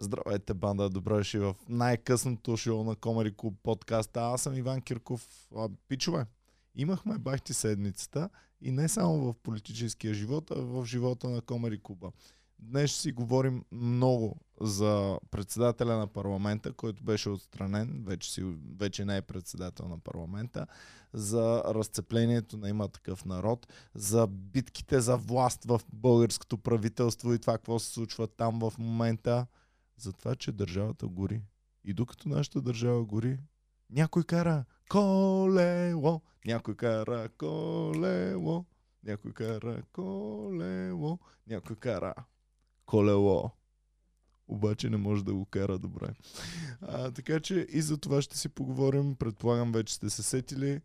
Здравейте, банда, добре дошли в най-късното шоу на Комари Клуб подкаста. Аз съм Иван Кирков. А, пичове, имахме бахти седмицата и не само в политическия живот, а в живота на Комари Клуба. Днес ще си говорим много за председателя на парламента, който беше отстранен, вече, си, вече не е председател на парламента, за разцеплението на има такъв народ, за битките за власт в българското правителство и това какво се случва там в момента, за това, че държавата гори. И докато нашата държава гори, някой кара колело, някой кара колело, някой кара колело, някой кара колело. Обаче не може да го кара добре. А, така че и за това ще си поговорим. Предполагам, вече сте се сетили.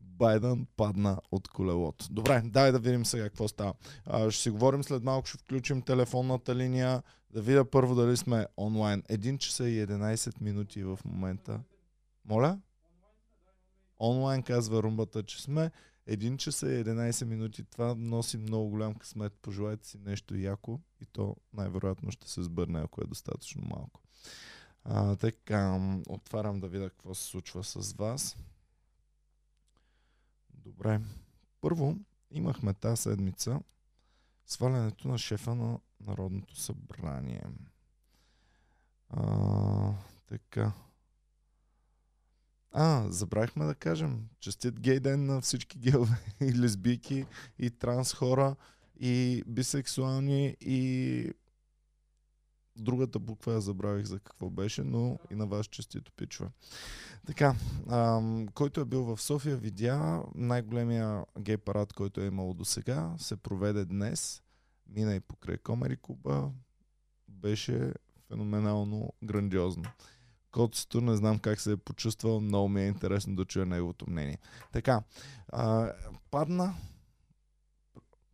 Байден падна от колелото. Добре, дай да видим сега какво става. А, ще си говорим след малко, ще включим телефонната линия, да видя първо дали сме онлайн. Един часа и 11 минути в момента. Моля? Онлайн казва румбата, че сме. Един часа и 11 минути. Това носи много голям късмет. Пожелайте си нещо яко и то най-вероятно ще се сбърне, ако е достатъчно малко. А, така, отварям да видя какво се случва с вас. Добре. Първо, имахме тази седмица свалянето на шефа на Народното събрание. А, така. А, забравихме да кажем. Честит гей ден на всички геове и лесбийки и транс хора и бисексуални и другата буква я забравих за какво беше, но и на вас честито пичове. Така, ам, който е бил в София, видя най-големия гей парад, който е имало до сега, се проведе днес, мина и покрай Комери Куба, беше феноменално грандиозно. Котсто не знам как се е почувствал, много ми е интересно да чуя неговото мнение. Така, а, падна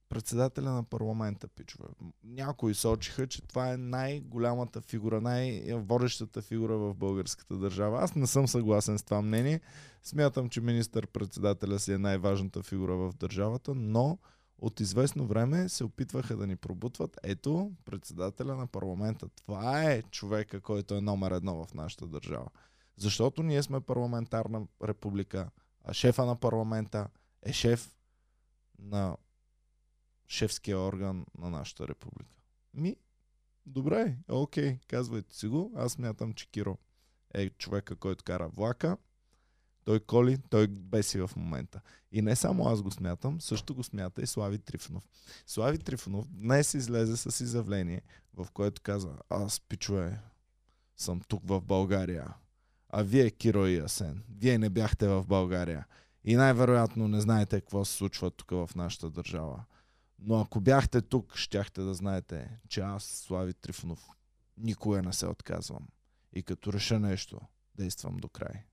председателя на парламента, пичове. Някои сочиха, че това е най-голямата фигура, най-водещата фигура в българската държава. Аз не съм съгласен с това мнение. Смятам, че министър-председателя си е най-важната фигура в държавата, но от известно време се опитваха да ни пробутват. Ето, председателя на парламента. Това е човека, който е номер едно в нашата държава. Защото ние сме парламентарна република, а шефа на парламента е шеф на шефския орган на нашата република. Ми, добре, окей, казвайте си го. Аз мятам, че Киро е човека, който кара влака. Той коли, той беси в момента. И не само аз го смятам, също го смята и Слави Трифонов. Слави Трифонов днес излезе с изявление, в което каза, аз пичове, съм тук в България. А вие, Киро и Асен, вие не бяхте в България. И най-вероятно не знаете какво се случва тук в нашата държава. Но ако бяхте тук, щяхте да знаете, че аз, Слави Трифонов, никога не се отказвам. И като реша нещо, действам до край.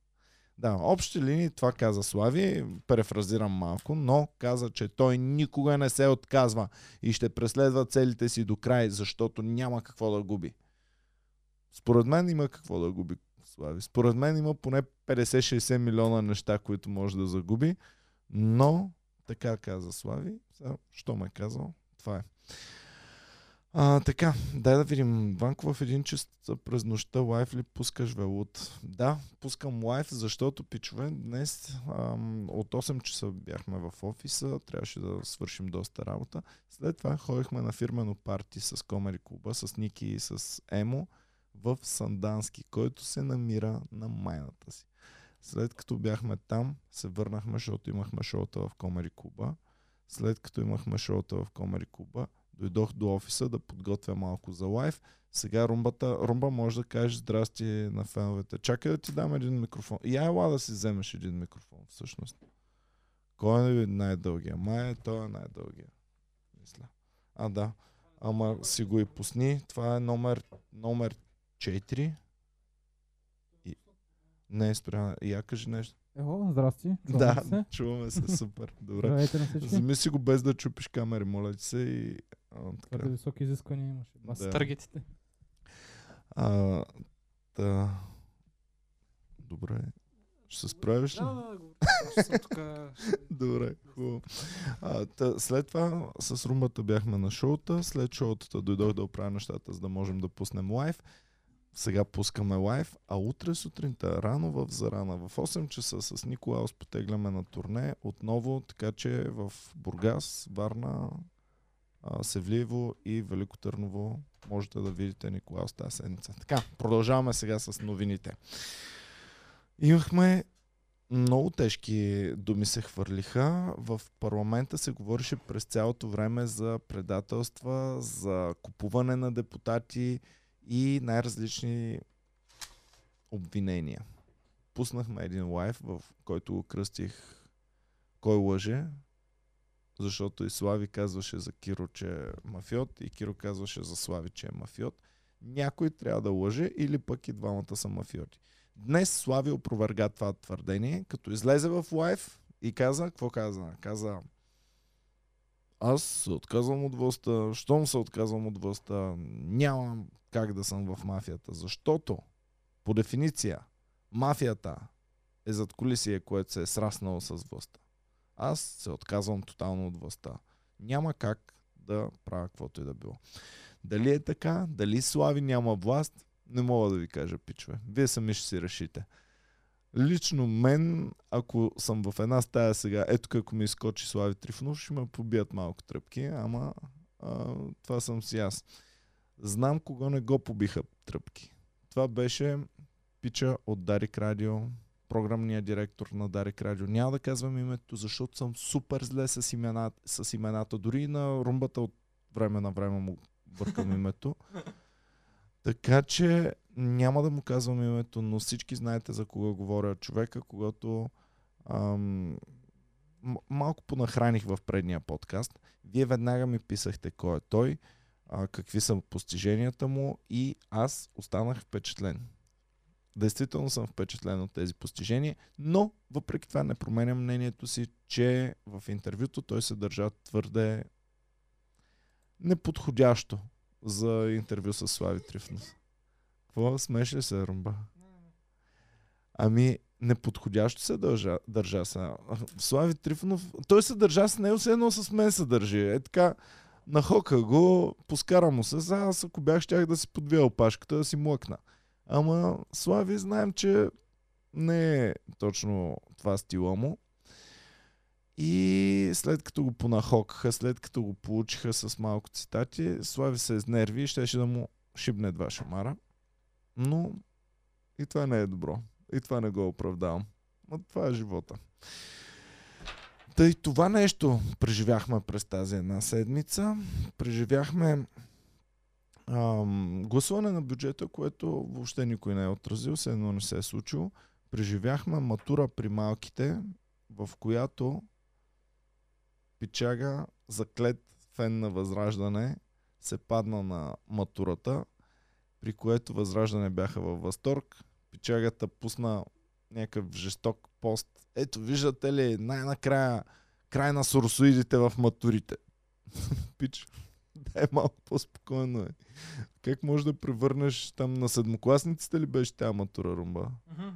Да, общи линии това каза Слави, префразирам малко, но каза, че той никога не се отказва и ще преследва целите си до край, защото няма какво да губи. Според мен има какво да губи Слави. Според мен има поне 50-60 милиона неща, които може да загуби, но така каза Слави. Сега, що ме е казал? Това е. А, така, дай да видим. Ванко в един час през нощта лайф ли пускаш велут? Да, пускам лайф, защото пичове днес ам, от 8 часа бяхме в офиса, трябваше да свършим доста работа. След това ходихме на фирмено парти с Комери Клуба, с Ники и с Емо в Сандански, който се намира на майната си. След като бяхме там, се върнахме, защото имахме шоута в Комери Куба. След като имахме шоута в Комери Куба, дойдох до офиса да подготвя малко за лайв. Сега румбата, румба може да кажеш здрасти на феновете. Чакай да ти дам един микрофон. Я ела да си вземеш един микрофон, всъщност. Кой е най-дългия? Май е той е най-дългия. Мисля. А, да. Ама си го и пусни. Това е номер, номер 4. Не е. Я кажи нещо. Ехо, здрасти. Чуваме да, се. чуваме се, супер. Добре. Здравейте на всички. Вземи си го без да чупиш камери, моля ти се. И, а, така. Твърде високи изисквания имаше. Бас Да. таргетите. А, да. Добре. Ще се справиш ли? Да, да, да. Добре, хубаво. А, та, след това с румбата бяхме на шоута. След шоутата дойдох да оправя нещата, за да можем да пуснем лайв. Сега пускаме лайв, а утре сутринта, рано в Зарана, в 8 часа с Николаус потегляме на турне отново, така че в Бургас, Варна, Севливо и Велико Търново можете да видите Николаус тази седмица. Така, продължаваме сега с новините. Имахме много тежки думи се хвърлиха. В парламента се говореше през цялото време за предателства, за купуване на депутати и най-различни обвинения. Пуснахме един лайф, в който го кръстих Кой лъже, защото и Слави казваше за Киро, че е мафиот и Киро казваше за Слави, че е мафиот. Някой трябва да лъже или пък и двамата са мафиоти. Днес Слави опроверга това твърдение, като излезе в лайф и каза, какво каза? Каза, аз се отказвам от властта, щом се отказвам от властта, нямам как да съм в мафията, защото по дефиниция мафията е зад колисие, което се е сраснало с властта. Аз се отказвам тотално от властта. Няма как да правя каквото и да било. Дали е така, дали Слави няма власт, не мога да ви кажа, пичове. Вие сами ще си решите. Лично мен, ако съм в една стая сега, ето ако ми изкочи Слави Трифонов, ще ме побият малко тръпки, ама а, това съм си аз. Знам кого не го побиха тръпки. Това беше пича от Дарик Радио, програмния директор на Дарик Радио. Няма да казвам името, защото съм супер зле с, имена, с имената. Дори на румбата от време на време му бъркам името. Така че няма да му казвам името, но всички знаете за кога говоря. Човека, когато ам, малко понахраних в предния подкаст, вие веднага ми писахте кой е той, а, какви са постиженията му и аз останах впечатлен. Действително съм впечатлен от тези постижения, но въпреки това не променям мнението си, че в интервюто той се държа твърде неподходящо за интервю с Слави Трифнов. Какво смеш ли се, Румба? Ами, неподходящо се държа, държа се. Слави Трифонов, той се държа с него, все едно с мен се държи. Е така, нахока го, поскара му се. За аз ако бях, щях да си подвия опашката, да си млъкна. Ама Слави знаем, че не е точно това стила му. И след като го понахокаха, след като го получиха с малко цитати, Слави се изнерви и щеше да му шибне два шамара. Но и това не е добро. И това не го оправдавам. Но това е живота. Тъй това нещо преживяхме през тази една седмица. Преживяхме ам, гласуване на бюджета, което въобще никой не е отразил, се едно не се е случило. Преживяхме матура при малките, в която Пичага, заклет фен на Възраждане, се падна на матурата, при което Възраждане бяха във възторг. Пичагата пусна някакъв жесток пост. Ето, виждате ли, най-накрая край на соросоидите в матурите. Пич, дай малко по-спокойно. Е. Как можеш да превърнеш там на седмокласниците ли беше тя матура, Румба?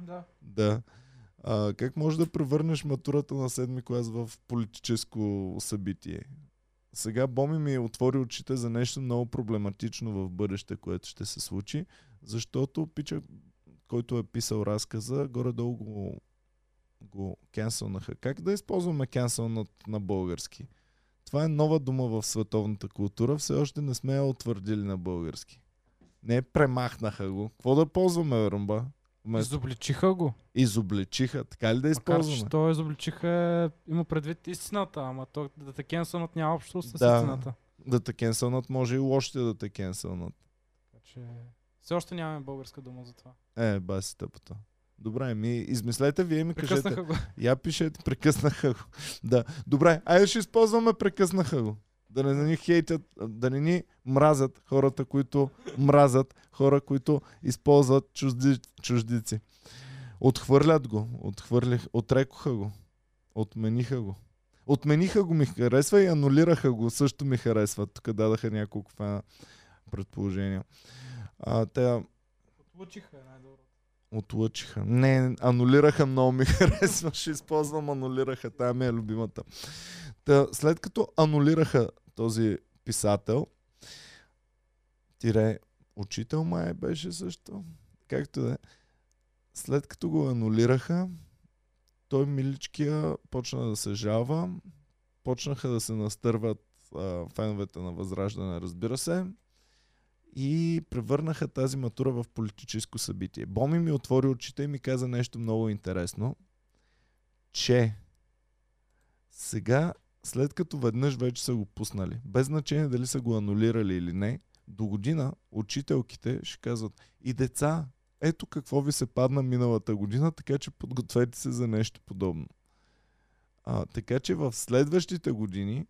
Да. Да. А, как можеш да превърнеш матурата на седми клас в политическо събитие? Сега Боми ми отвори очите за нещо много проблематично в бъдеще, което ще се случи, защото пича, който е писал разказа, горе-долу го, го кенселнаха. Как да използваме кенсел на, на български? Това е нова дума в световната култура, все още не сме я утвърдили на български. Не, премахнаха го. Какво да ползваме, Румба? Вместо Изобличиха го. изобличиха. Така ли да Макар, използваме? че той изобличиха, има предвид истината, ама то да те кенсълнат няма общо с Да. истината. Да те кенселнат, може и лошите да те кенселнат. Така че все още нямаме българска дума за това. Е, баси тъпата. Добре, ми измислете вие ми кажете. Прекъснаха го. Я пишете, прекъснаха го. Да. Добре, айде ще използваме прекъснаха го. Да не ни хейтят, да не ни мразят хората, които мразят хора, които използват чужди, чуждици. Отхвърлят го, отхвърлих, отрекоха го, отмениха го. Отмениха го ми харесва и анулираха го, също ми харесва. Тук дадаха няколко фена предположения. А, те Отлучиха е най-добро. отлъчиха. Не, анулираха много ми харесва. Ще използвам анулираха. Тая ми е любимата. Та, след като анулираха този писател, тире учител май беше също. Както да е. След като го анулираха, той миличкия почна да се жалва, почнаха да се настърват а, феновете на Възраждане, разбира се, и превърнаха тази матура в политическо събитие. Боми ми отвори очите и ми каза нещо много интересно, че сега, след като веднъж вече са го пуснали, без значение дали са го анулирали или не, до година учителките ще казват и деца, ето какво ви се падна миналата година, така че подгответе се за нещо подобно. А, така че в следващите години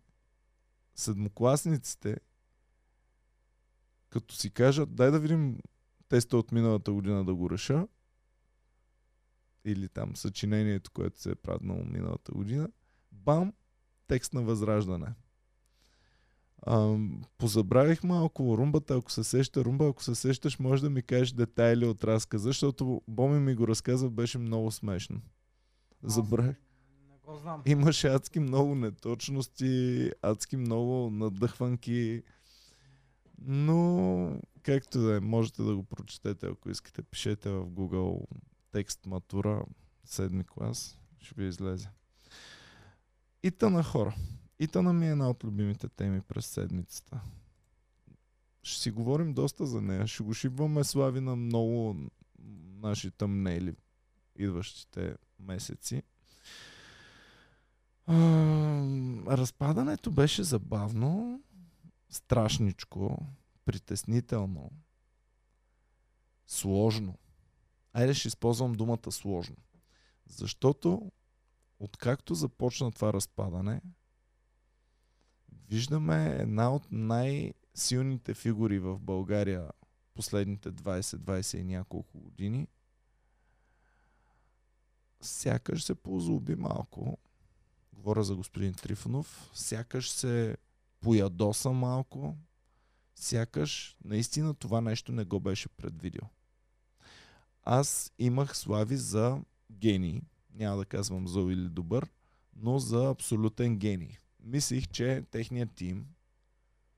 седмокласниците, като си кажат, дай да видим теста от миналата година да го реша, или там съчинението, което се е праднало миналата година, бам, текст на възраждане. А, позабравих малко румбата, ако се сеща румба, ако се сещаш, може да ми кажеш детайли от разказа, защото Боми ми го разказа, беше много смешно. Забравих. Не го знам. Имаше адски много неточности, адски много надъхванки, но както да е, можете да го прочетете, ако искате, пишете в Google текст матура, седми клас, ще ви излезе. Ита на хора. Итана ми е една от любимите теми през седмицата. Ще си говорим доста за нея. Ще го шибваме слави на много наши тъмнели идващите месеци. А, разпадането беше забавно, страшничко, притеснително, сложно. Айде ще използвам думата сложно. Защото откакто започна това разпадане, виждаме една от най-силните фигури в България последните 20-20 и няколко години. Сякаш се позлоби малко. Говоря за господин Трифонов. Сякаш се поядоса малко. Сякаш наистина това нещо не го беше предвидил. Аз имах слави за гений. Няма да казвам зъл или добър, но за абсолютен гений мислих, че техният тим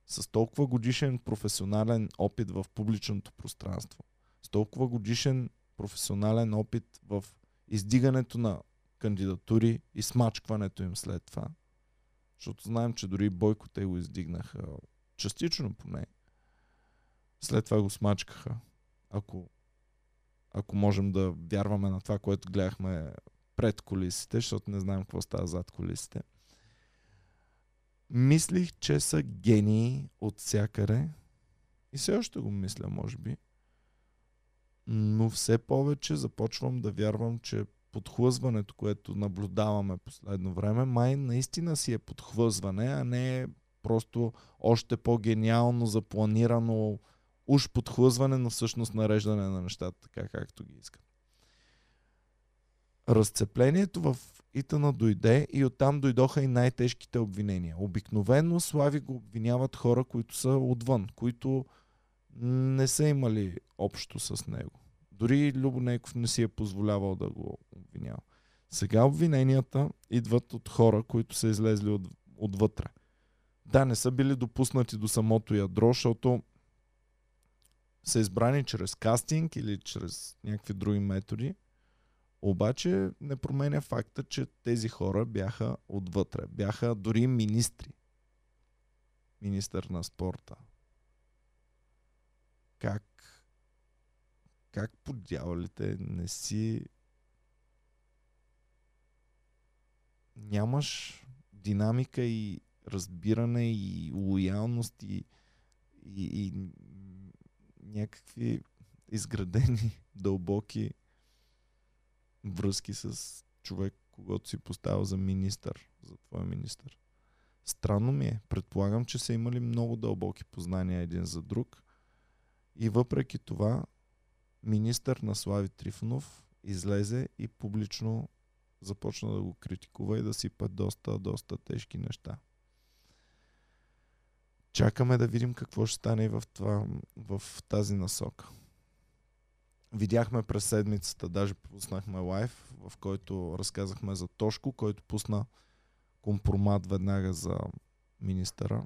с толкова годишен професионален опит в публичното пространство, с толкова годишен професионален опит в издигането на кандидатури и смачкването им след това, защото знаем, че дори Бойко те го издигнаха частично поне, след това го смачкаха. Ако, ако можем да вярваме на това, което гледахме пред колисите, защото не знаем какво става зад колисите. Мислих, че са гении от всякъде. И все още го мисля, може би. Но все повече започвам да вярвам, че подхлъзването, което наблюдаваме последно време, май наистина си е подхлъзване, а не е просто още по-гениално, запланирано, уж подхлъзване, но всъщност нареждане на нещата така, както ги искат. Разцеплението в Итана дойде и оттам дойдоха и най-тежките обвинения. Обикновено Слави го обвиняват хора, които са отвън, които не са имали общо с него. Дори Любо Нейков не си е позволявал да го обвинява. Сега обвиненията идват от хора, които са излезли от, отвътре. Да, не са били допуснати до самото ядро, защото са избрани чрез кастинг или чрез някакви други методи – обаче не променя факта, че тези хора бяха отвътре. Бяха дори министри. Министър на спорта. Как как по дяволите не си нямаш динамика и разбиране и лоялност и, и, и някакви изградени дълбоки връзки с човек, когато си поставил за министър, за твой министър. Странно ми е. Предполагам, че са имали много дълбоки познания един за друг. И въпреки това, министър на Слави Трифонов излезе и публично започна да го критикува и да сипа доста, доста тежки неща. Чакаме да видим какво ще стане в, това, в тази насока. Видяхме през седмицата, даже пуснахме лайв, в който разказахме за Тошко, който пусна компромат веднага за министъра,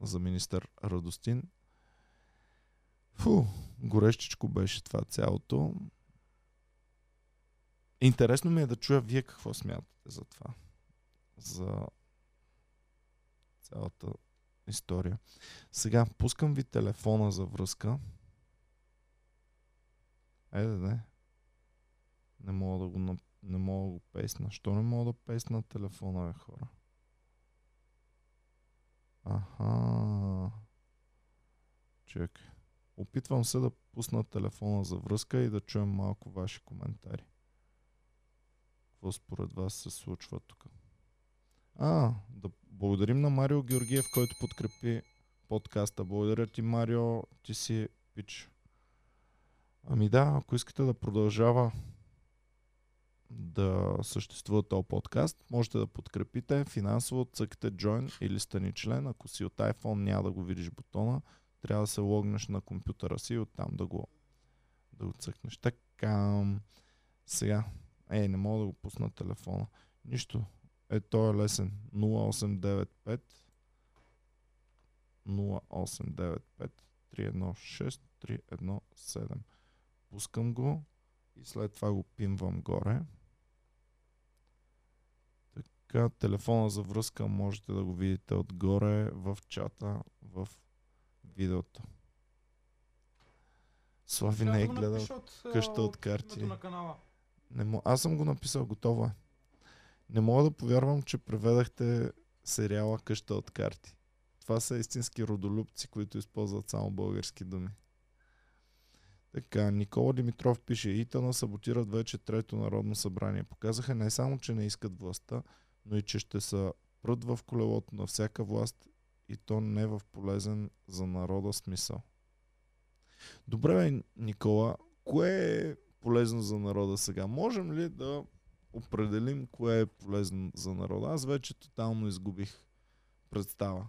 за министър Радостин. Фу, горещичко беше това цялото. Интересно ми е да чуя вие какво смятате за това. За цялата история. Сега пускам ви телефона за връзка. Айде, не. Не мога да го, не мога да го песна. Що не мога да песна телефона, бе, хора? Аха. Чакай. Опитвам се да пусна телефона за връзка и да чуем малко ваши коментари. Какво според вас се случва тук? А, да благодарим на Марио Георгиев, който подкрепи подкаста. Благодаря ти, Марио. Ти си пич. Ами да, ако искате да продължава да съществува този подкаст, можете да подкрепите финансово, цъкате join или стани член. Ако си от iPhone няма да го видиш бутона, трябва да се логнеш на компютъра си и оттам да го, да го цъкнеш. Така, сега, е, не мога да го пусна телефона. Нищо, е, той е лесен. 0895 0895 316 317. Пускам го и след това го пинвам горе. Така, телефона за връзка можете да го видите отгоре в чата в видеото. Слави не е гледал къща от карти. Не. Аз съм го написал, готово е. Не мога да повярвам, че преведахте сериала Къща от карти. Това са истински родолюбци, които използват само български думи. Така, Никола Димитров пише, Итана саботират вече трето народно събрание. Показаха не само, че не искат властта, но и че ще са прът в колелото на всяка власт и то не в полезен за народа смисъл. Добре, Никола, кое е полезно за народа сега? Можем ли да определим кое е полезно за народа? Аз вече тотално изгубих представа.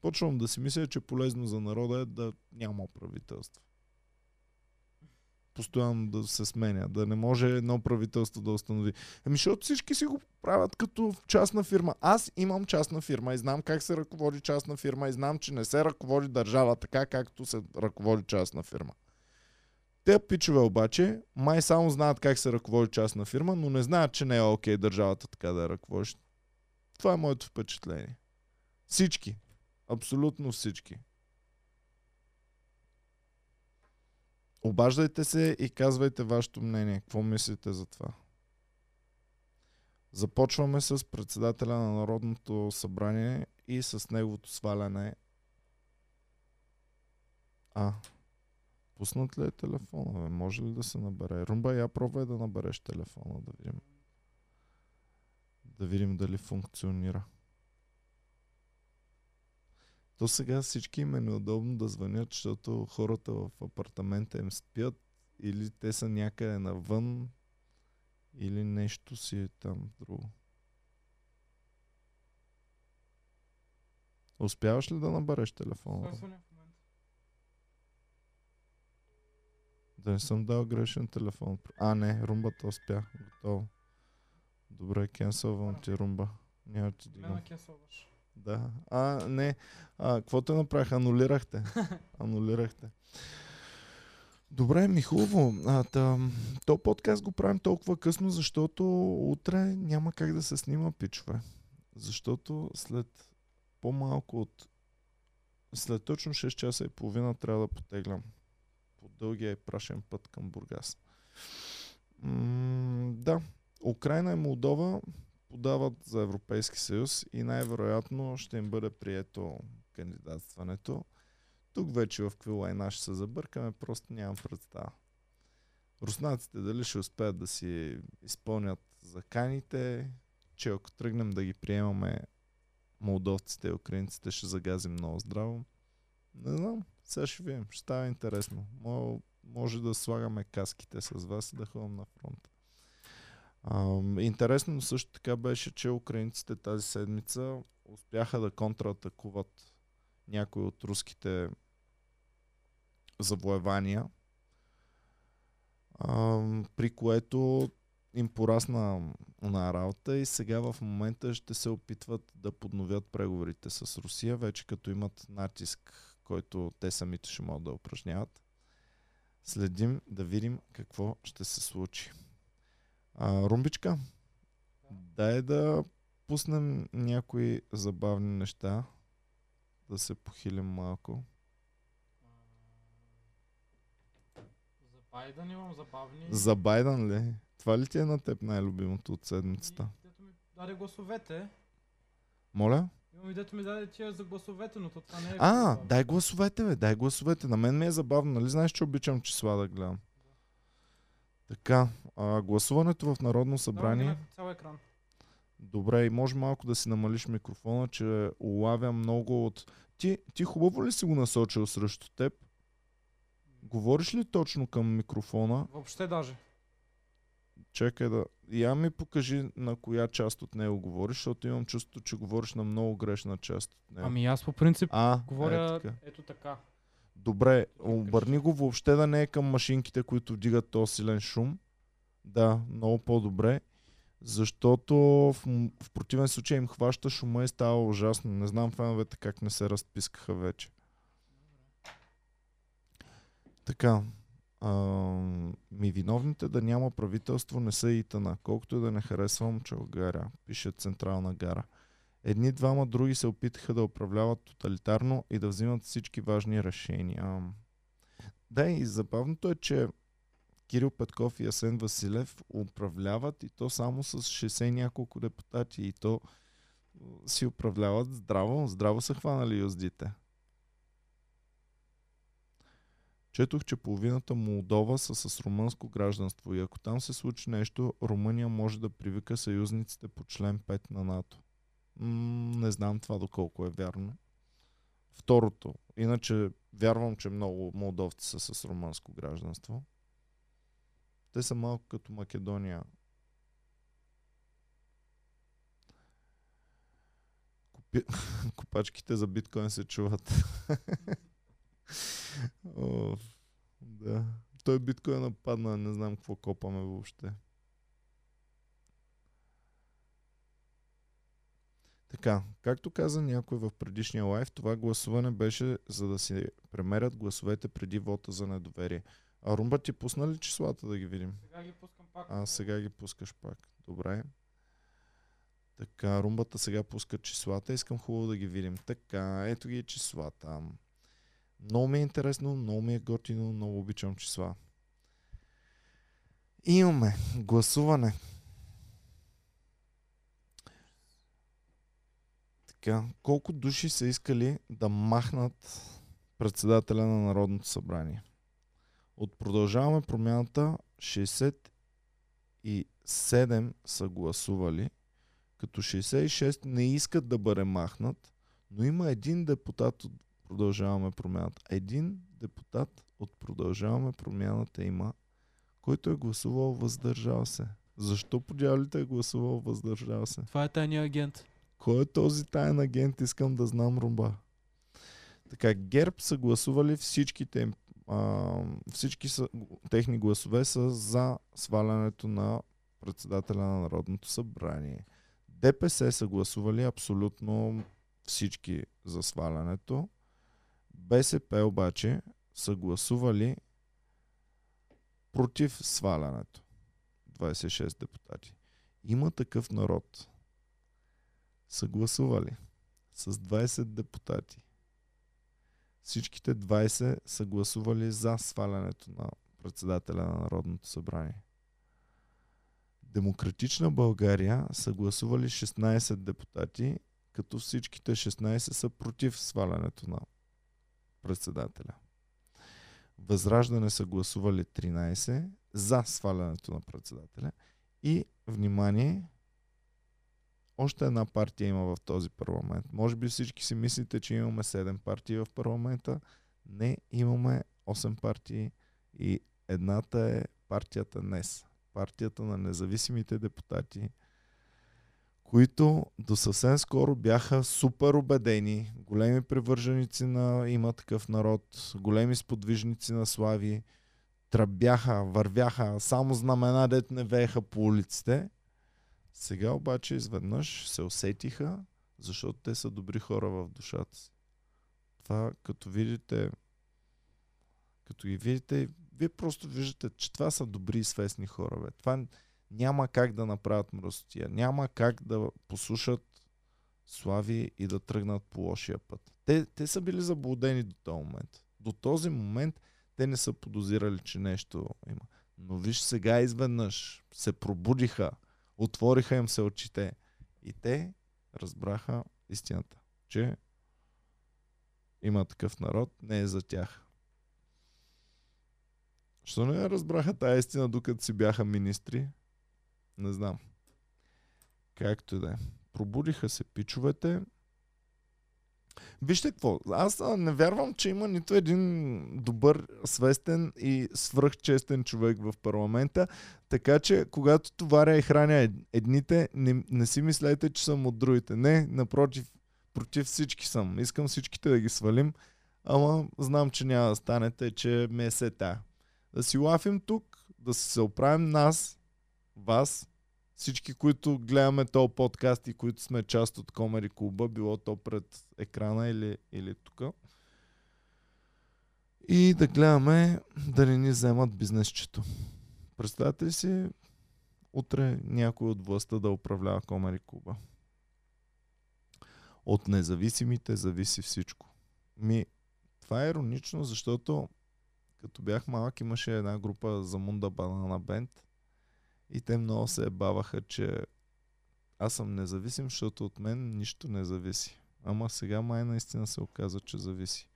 Почвам да си мисля, че полезно за народа е да няма правителство. Постоянно да се сменя, да не може едно правителство да установи. Ами, защото всички си го правят като частна фирма. Аз имам частна фирма и знам как се ръководи частна фирма и знам, че не се ръководи държава така, както се ръководи частна фирма. Те пичове обаче май само знаят как се ръководи частна фирма, но не знаят, че не е окей държавата така да я ръководиш. Това е моето впечатление. Всички. Абсолютно всички. Обаждайте се и казвайте вашето мнение. Какво мислите за това? Започваме с председателя на Народното събрание и с неговото сваляне. А, пуснат ли е телефона? Може ли да се набере? Румба, я пробвай да набереш телефона, да видим. Да видим дали функционира. То сега всички им е неудобно да звънят, защото хората в апартамента им спят или те са някъде навън или нещо си е там друго. Успяваш ли да набереш телефона? Да не съм дал грешен телефон. А, не, румбата успя. Готово. Добре, кенсълвам ти румба. Няма ти дигам. Няма кесълваш. Да. А, не. А, какво те направих? Анулирахте. Анулирахте. Добре, ми хубаво. А, та, то подкаст го правим толкова късно, защото утре няма как да се снима, пичове. Защото след по-малко от... След точно 6 часа и половина трябва да потеглям по дългия и прашен път към Бургас. М- да, Украина и Молдова подават за Европейски съюз и най-вероятно ще им бъде прието кандидатстването. Тук вече в какви лайна ще се забъркаме, просто нямам представа. Руснаците дали ще успеят да си изпълнят заканите, че ако тръгнем да ги приемаме молдовците и украинците ще загазим много здраво. Не знам, сега ще видим, ще става интересно. Може да слагаме каските с вас и да ходим на фронта. Интересно също така беше, че украинците тази седмица успяха да контратакуват някои от руските завоевания, а, при което им порасна на работа и сега в момента ще се опитват да подновят преговорите с Русия, вече като имат натиск, който те самите ще могат да упражняват. Следим да видим какво ще се случи. А, Румбичка, дай да пуснем някои забавни неща, да се похилим малко. За Байден имам забавни. За Байден ли? Това ли ти е на теб най-любимото от седмицата? И Дето ми даде гласовете. Моля? Имам и дето ми даде тия за гласовете, но то това не е. А, дай гласовете, бе, дай гласовете. На мен ми е забавно, нали знаеш, че обичам числа да гледам. Така, а, гласуването в Народно събрание. на цял екран. Добре, и може малко да си намалиш микрофона, че улавя много от... Ти, ти хубаво ли си го насочил срещу теб? Говориш ли точно към микрофона? Въобще даже. Чакай да... Я ми покажи на коя част от него говориш, защото имам чувство, че говориш на много грешна част от него. Ами аз по принцип а, говоря е така. ето така. Добре, обърни го въобще да не е към машинките, които вдигат този силен шум. Да, много по-добре. Защото в, в противен случай им хваща шума и става ужасно. Не знам феновете как не се разпискаха вече. Така. А, ми виновните да няма правителство не са итана. Колкото и да не харесвам Чалгаря, пише Централна гара. Едни двама други се опитаха да управляват тоталитарно и да взимат всички важни решения. Да, и забавното е, че Кирил Петков и Асен Василев управляват и то само с 60 и няколко депутати и то си управляват здраво, здраво са хванали юздите. Четох, че половината Молдова са с румънско гражданство и ако там се случи нещо, Румъния може да привика съюзниците по член 5 на НАТО. Не знам това доколко е вярно. Второто. Иначе вярвам, че много молдовци са с румънско гражданство. Те са малко като Македония. Купи... Копачките за биткоин се чуват. О, да. Той биткоин падна, не знам какво копаме въобще. Така, както каза някой в предишния лайв, това гласуване беше за да си премерят гласовете преди вота за недоверие. А Румба ти пусна ли числата да ги видим? Сега ги пускам пак. А, сега ги пускаш пак. Добре. Така, румбата сега пуска числата. Искам хубаво да ги видим. Така, ето ги числата. Много ми е интересно, много ми е готино, много обичам числа. Имаме гласуване. Така, колко души са искали да махнат председателя на Народното събрание? От продължаваме промяната 67 са гласували, като 66 не искат да бъде махнат, но има един депутат от продължаваме промяната. Един депутат от продължаваме промяната има, който е гласувал въздържал се. Защо по дяволите е гласувал въздържал се? Това е тайния агент. Кой е този таен агент? Искам да знам румба. Така, ГЕРБ са гласували всичките а, всички са, техни гласове са за свалянето на председателя на Народното събрание. ДПС са гласували абсолютно всички за свалянето. БСП обаче са гласували против свалянето. 26 депутати. Има такъв народ са гласували с 20 депутати. Всичките 20 са гласували за свалянето на председателя на Народното събрание. Демократична България са гласували 16 депутати, като всичките 16 са против свалянето на председателя. Възраждане са гласували 13 за свалянето на председателя. И, внимание, още една партия има в този парламент. Може би всички си мислите, че имаме 7 партии в парламента. Не, имаме 8 партии и едната е партията НЕС. Партията на независимите депутати, които до съвсем скоро бяха супер убедени, големи привърженици на има такъв народ, големи сподвижници на слави, тръбяха, вървяха, само знамена, дет не вееха по улиците. Сега обаче изведнъж се усетиха, защото те са добри хора в душата си. Това като видите, като ги видите, вие просто виждате, че това са добри и свестни хора. Бе. Това няма как да направят мръсотия. Няма как да послушат Слави и да тръгнат по лошия път. Те, те са били заблудени до този момент. До този момент те не са подозирали, че нещо има. Но виж сега изведнъж се пробудиха, отвориха им се очите и те разбраха истината, че има такъв народ, не е за тях. Що не разбраха тази истина, докато си бяха министри? Не знам. Както и да е. Пробудиха се пичовете. Вижте какво, аз не вярвам, че има нито един добър, свестен и свръхчестен човек в парламента, така че когато товаря и храня едните, не, не си мислете, че съм от другите. Не, напротив, против всички съм. Искам всичките да ги свалим, ама знам, че няма да станете, че ме е сета. Да си лафим тук, да се оправим нас, вас, всички, които гледаме този подкаст и които сме част от Комери Клуба, било то пред екрана или, или тук. И да гледаме да не ни вземат бизнесчето. Представете ли си утре някой от властта да управлява Комери Клуба? От независимите зависи всичко. Ми, това е иронично, защото като бях малък имаше една група за Мунда Банана Бенд и те много се баваха, че аз съм независим, защото от мен нищо не зависи. Ама сега май наистина се оказа, че зависи.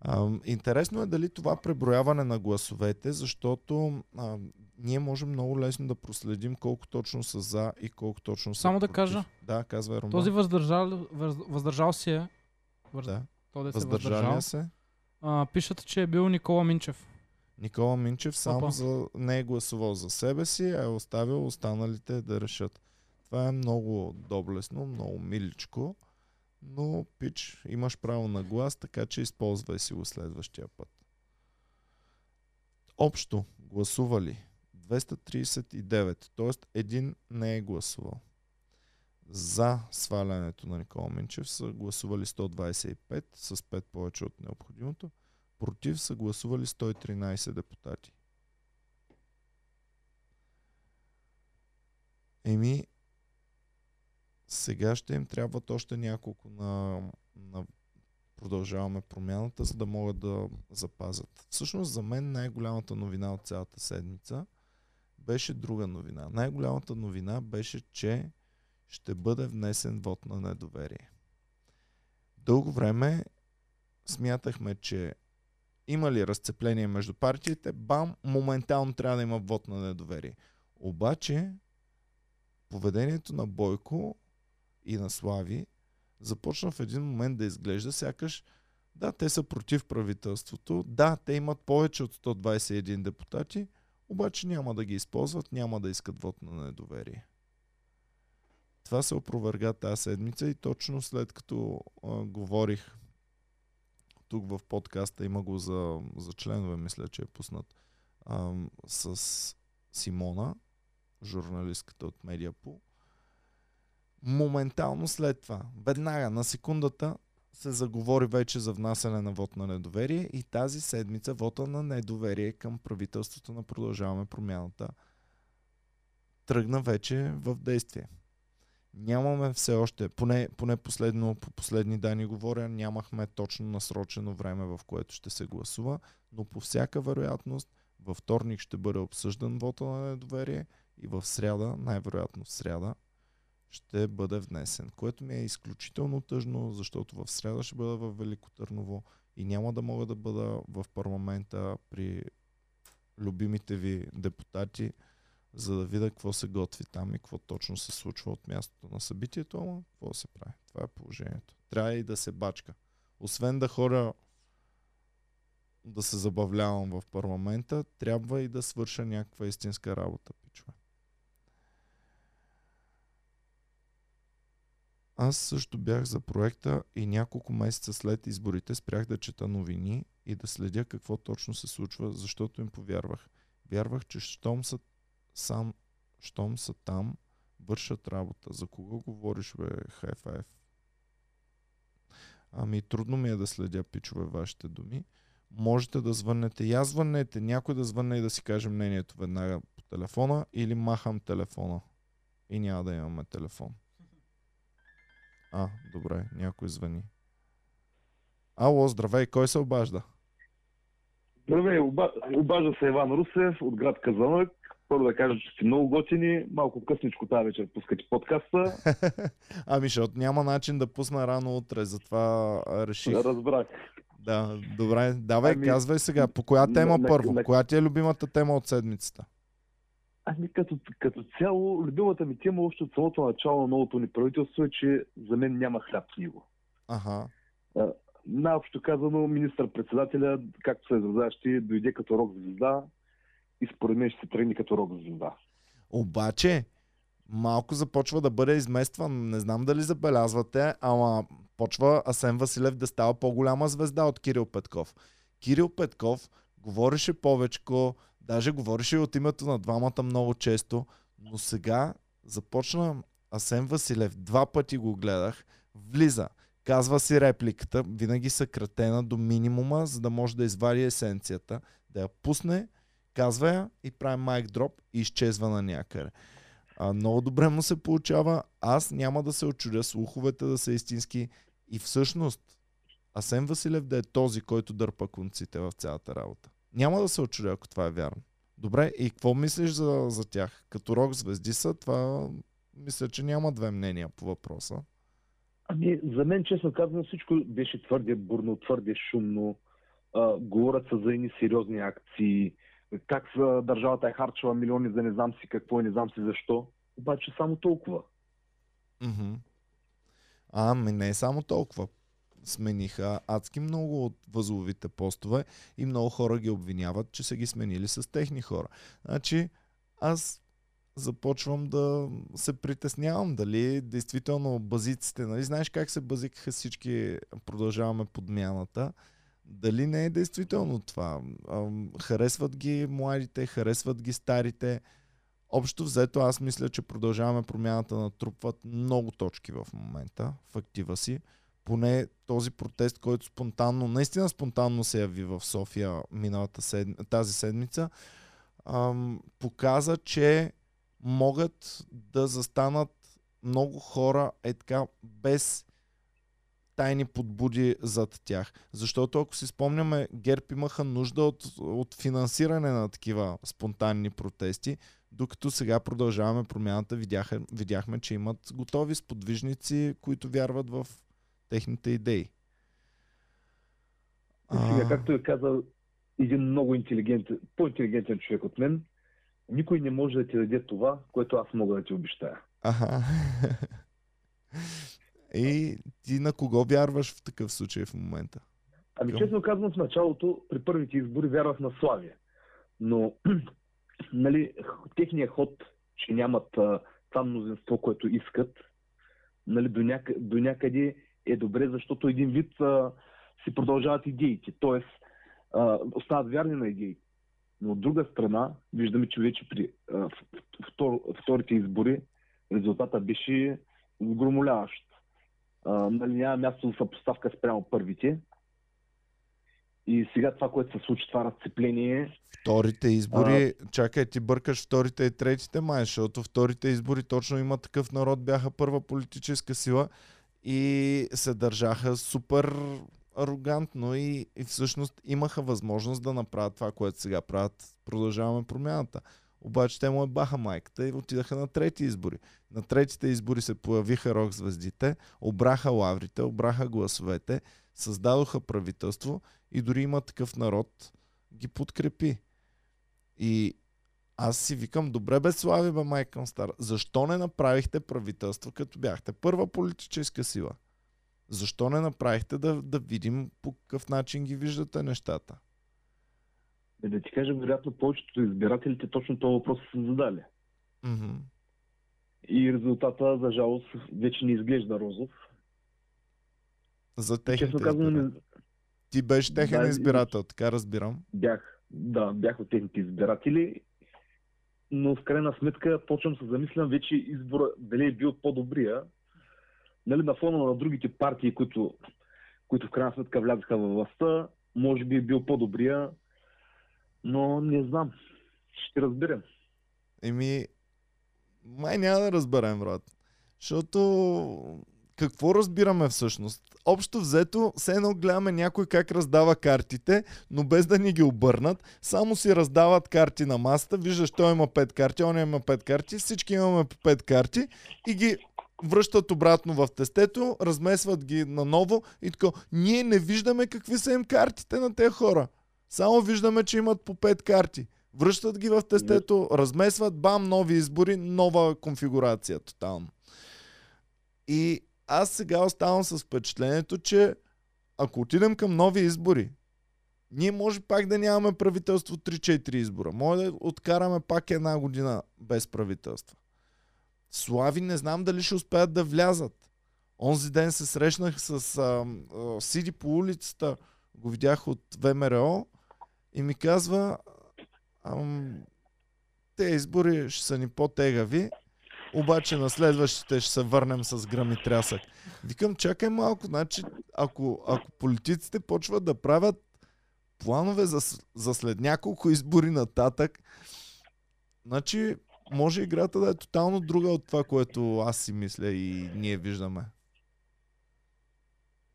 А, интересно е дали това преброяване на гласовете, защото а, ние можем много лесно да проследим колко точно са за и колко точно са Само да против. кажа. Да, казва Роман. Този въздържал, въз, въздържал си е. Въз, Да. То да се Въздържания въздържал. се. А, пишат, че е бил Никола Минчев. Никола Минчев само Опа. за, не е гласувал за себе си, а е оставил останалите да решат. Това е много доблесно, много миличко, но пич, имаш право на глас, така че използвай си го следващия път. Общо гласували 239, т.е. един не е гласувал. За свалянето на Никола Минчев са гласували 125 с 5 повече от необходимото. Против са гласували 113 депутати. Еми, сега ще им трябват още няколко на, на продължаваме промяната, за да могат да запазят. Всъщност за мен най-голямата новина от цялата седмица беше друга новина. Най-голямата новина беше, че ще бъде внесен вод на недоверие. Дълго време смятахме, че има ли разцепление между партиите, бам, моментално трябва да има вод на недоверие. Обаче, поведението на Бойко и на Слави започна в един момент да изглежда сякаш да, те са против правителството, да, те имат повече от 121 депутати, обаче няма да ги използват, няма да искат вод на недоверие. Това се опроверга тази седмица и точно след като а, говорих тук в подкаста, има го за, за членове, мисля, че е пуснат, а, с Симона, журналистката от Медиапул. Моментално след това, веднага на секундата, се заговори вече за внасяне на вод на недоверие и тази седмица вота на недоверие към правителството на Продължаваме промяната тръгна вече в действие. Нямаме все още, поне, поне последно, по последни данни говоря, нямахме точно насрочено време, в което ще се гласува, но по всяка вероятност във вторник ще бъде обсъждан вота на недоверие и в сряда, най-вероятно в сряда, ще бъде внесен. Което ми е изключително тъжно, защото в сряда ще бъда в Велико Търново и няма да мога да бъда в парламента при любимите ви депутати, за да видя какво се готви там и какво точно се случва от мястото на събитието, ама какво се прави. Това е положението. Трябва и да се бачка. Освен да хора да се забавлявам в парламента, трябва и да свърша някаква истинска работа, пичове. Аз също бях за проекта и няколко месеца след изборите спрях да чета новини и да следя какво точно се случва, защото им повярвах. Вярвах, че щом са сам, щом са там, вършат работа. За кого говориш, бе, хай-файв? Ами трудно ми е да следя, пичове, вашите думи. можете да звъннете. Я звъннете, някой да звънне и да си каже мнението веднага по телефона или махам телефона. И няма да имаме телефон. А, добре, някой звъни. Ало, здравей, кой се обажда? Здравей, оба... обажда се Иван Русев от град Казанък. Първо да кажа, че сте много готини. Малко късничко тази вечер пускате подкаста. ами, защото няма начин да пусна рано утре, затова реших. Разбрах. Да, добре. Давай, Ами, казвай сега. По коя тема на- първо? на- Коя ти е любимата тема от седмицата? Ами като, като цяло, любимата ми тема още от самото начало на новото ни правителство е, че за мен няма хляб в него. Аха. Най-общо казано, министър-председателя, както се изразяваш ти, дойде като рок звезда и според мен ще се тръгне като рок звезда. Обаче, малко започва да бъде изместван. Не знам дали забелязвате, ама почва Асен Василев да става по-голяма звезда от Кирил Петков. Кирил Петков говореше повечко, даже говореше от името на двамата много често, но сега започна Асен Василев, два пъти го гледах, влиза, казва си репликата, винаги съкратена до минимума, за да може да извади есенцията, да я пусне, казва я и прави майк дроп и изчезва на някъде. А, много добре му се получава. Аз няма да се очудя слуховете да са истински. И всъщност, Асен Василев да е този, който дърпа конците в цялата работа. Няма да се очудя, ако това е вярно. Добре, и какво мислиш за, за тях? Като рок звезди са, това мисля, че няма две мнения по въпроса. Ами, за мен, честно казано, всичко беше твърде бурно, твърде шумно. А, говорят се за едни сериозни акции, как държавата е харчила милиони за не знам си какво и не знам си защо. Обаче само толкова. Мгм. А, ми не е само толкова. Смениха адски много от възловите постове и много хора ги обвиняват, че са ги сменили с техни хора. Значи, аз започвам да се притеснявам дали действително базиците, нали знаеш как се базикаха всички, продължаваме подмяната, дали не е действително това. Харесват ги младите, харесват ги старите. Общо взето аз мисля, че продължаваме промяната натрупват много точки в момента в актива си. Поне този протест, който спонтанно, наистина спонтанно се яви в София миналата седми, тази седмица, ам, показа, че могат да застанат много хора е така без тайни подбуди зад тях. Защото ако си спомняме, ГЕРБ имаха нужда от, от финансиране на такива спонтанни протести, докато сега продължаваме промяната, видяха, видяхме, че имат готови сподвижници, които вярват в техните идеи. Сега, както е казал един много интелигентен, по-интелигентен човек от мен, никой не може да ти даде това, което аз мога да ти обещая. Аха. И ти на кого вярваш в такъв случай в момента? Ами честно казвам, в началото, при първите избори вярвах на Славия. Но, нали, техният ход, че нямат а, това мнозинство, което искат, нали, до, няк- до някъде е добре, защото един вид а, си продължават идеите. Тоест, а, остават вярни на идеите. Но от друга страна, виждаме, че вече при а, втор, вторите избори резултата беше сгромоляващ. А, нали, няма място за съпоставка спрямо първите. И сега това, което се случи, това разцепление, Вторите избори, чакай, ти бъркаш вторите и третите май, защото вторите избори точно има такъв народ, бяха първа политическа сила и се държаха супер арогантно и, и всъщност имаха възможност да направят това, което сега правят. Продължаваме промяната. Обаче те му е баха майката и отидаха на трети избори. На третите избори се появиха рок звездите, обраха лаврите, обраха гласовете, създадоха правителство и дори има такъв народ ги подкрепи. И аз си викам, добре бе Слави, бе Майкън Стар, защо не направихте правителство, като бяхте първа политическа сила? Защо не направихте да, да видим по какъв начин ги виждате нещата? Е да ти кажа, вероятно повечето избирателите точно този въпрос са задали. Мгм. И резултата, за жалост, вече не изглежда розов. За Честно техните не, Ти беше техен Да, избирател, така разбирам. бях, да, бях от техните избиратели, но в крайна сметка почвам се замислям вече избора дали е бил по-добрия. Нали, на фона на другите партии, които, които в крайна сметка влязаха във властта, може би е бил по-добрия, но не знам. Ще разберем. Еми, май няма да разберем, брат. Защото какво разбираме всъщност? Общо взето, все едно гледаме някой как раздава картите, но без да ни ги обърнат. Само си раздават карти на масата. Виждаш, той има 5 карти, он има 5 карти, всички имаме по 5 карти и ги връщат обратно в тестето, размесват ги наново и така. Ние не виждаме какви са им картите на тези хора. Само виждаме, че имат по 5 карти. Връщат ги в тестето, размесват, бам, нови избори, нова конфигурация тотално. И аз сега оставам с впечатлението, че ако отидем към нови избори, ние може пак да нямаме правителство 3-4 избора. Може да откараме пак една година без правителство. Слави не знам дали ще успеят да влязат. Онзи ден се срещнах с а, а, Сиди по улицата, го видях от ВМРО и ми казва ам, те избори ще са ни по-тегави, обаче на следващите ще се върнем с гръм и трясък. Викам, чакай малко, значи, ако, ако политиците почват да правят планове за, за след няколко избори нататък, значи може играта да е тотално друга от това, което аз си мисля и ние виждаме.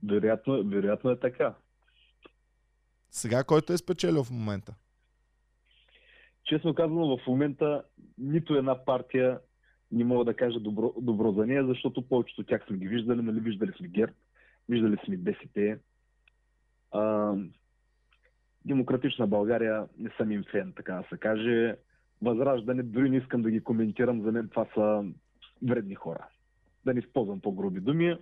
Вероятно, вероятно е така. Сега който е спечелил в момента? Честно казано, в момента нито една партия не мога да кажа добро, добро за нея, защото повечето от тях сме ги виждали, нали, виждали сме ГЕРБ, виждали сме БСП. А, демократична България не съм им фен, така да се каже. Възраждане, дори не искам да ги коментирам, за мен това са вредни хора. Да не използвам по-груби думи.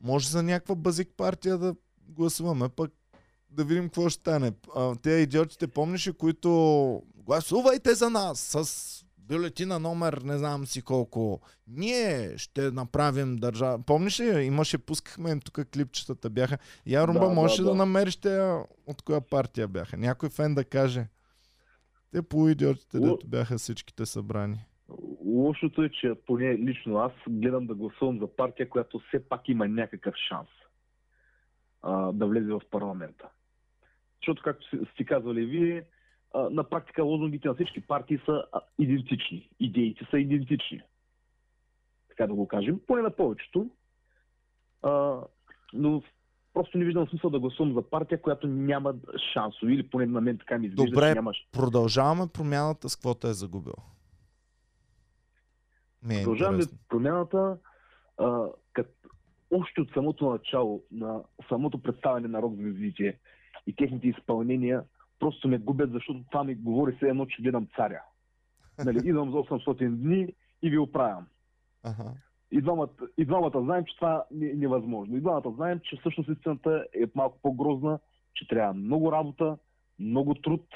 Може за някаква базик партия да гласуваме, пък да видим какво ще стане. А, те идиотите, помниш ли, които гласувайте за нас с бюлетина номер не знам си колко. Ние ще направим държава. Помниш ли, имаше, пускахме им тук клипчетата бяха. Я, Румба, Да, да, можеш ли да, да. намериш те от коя партия бяха? Някой фен да каже. Те полуидиотите, Лу- дето бяха всичките събрани. Лошото е, че поне лично аз гледам да гласувам за партия, която все пак има някакъв шанс а, да влезе в парламента. Защото, както сте казвали вие, на практика лозунгите на всички партии са идентични. Идеите са идентични. Така да го кажем. Поне на повечето. А, но просто не виждам смисъл да гласувам за партия, която няма шансове. Или поне на мен така ми изглежда, Добре. че няма Продължаваме промяната с каквото е загубил. Ми е Продължаваме интересно. промяната, а, кът, още от самото начало на самото представяне на рок-звездите и техните изпълнения просто ме губят, защото това ми говори все едно, че гледам царя. Нали, идвам за 800 дни и ви оправям. Ага. И двамата, и двамата знаем, че това е невъзможно. И двамата знаем, че всъщност истината е малко по-грозна, че трябва много работа, много труд.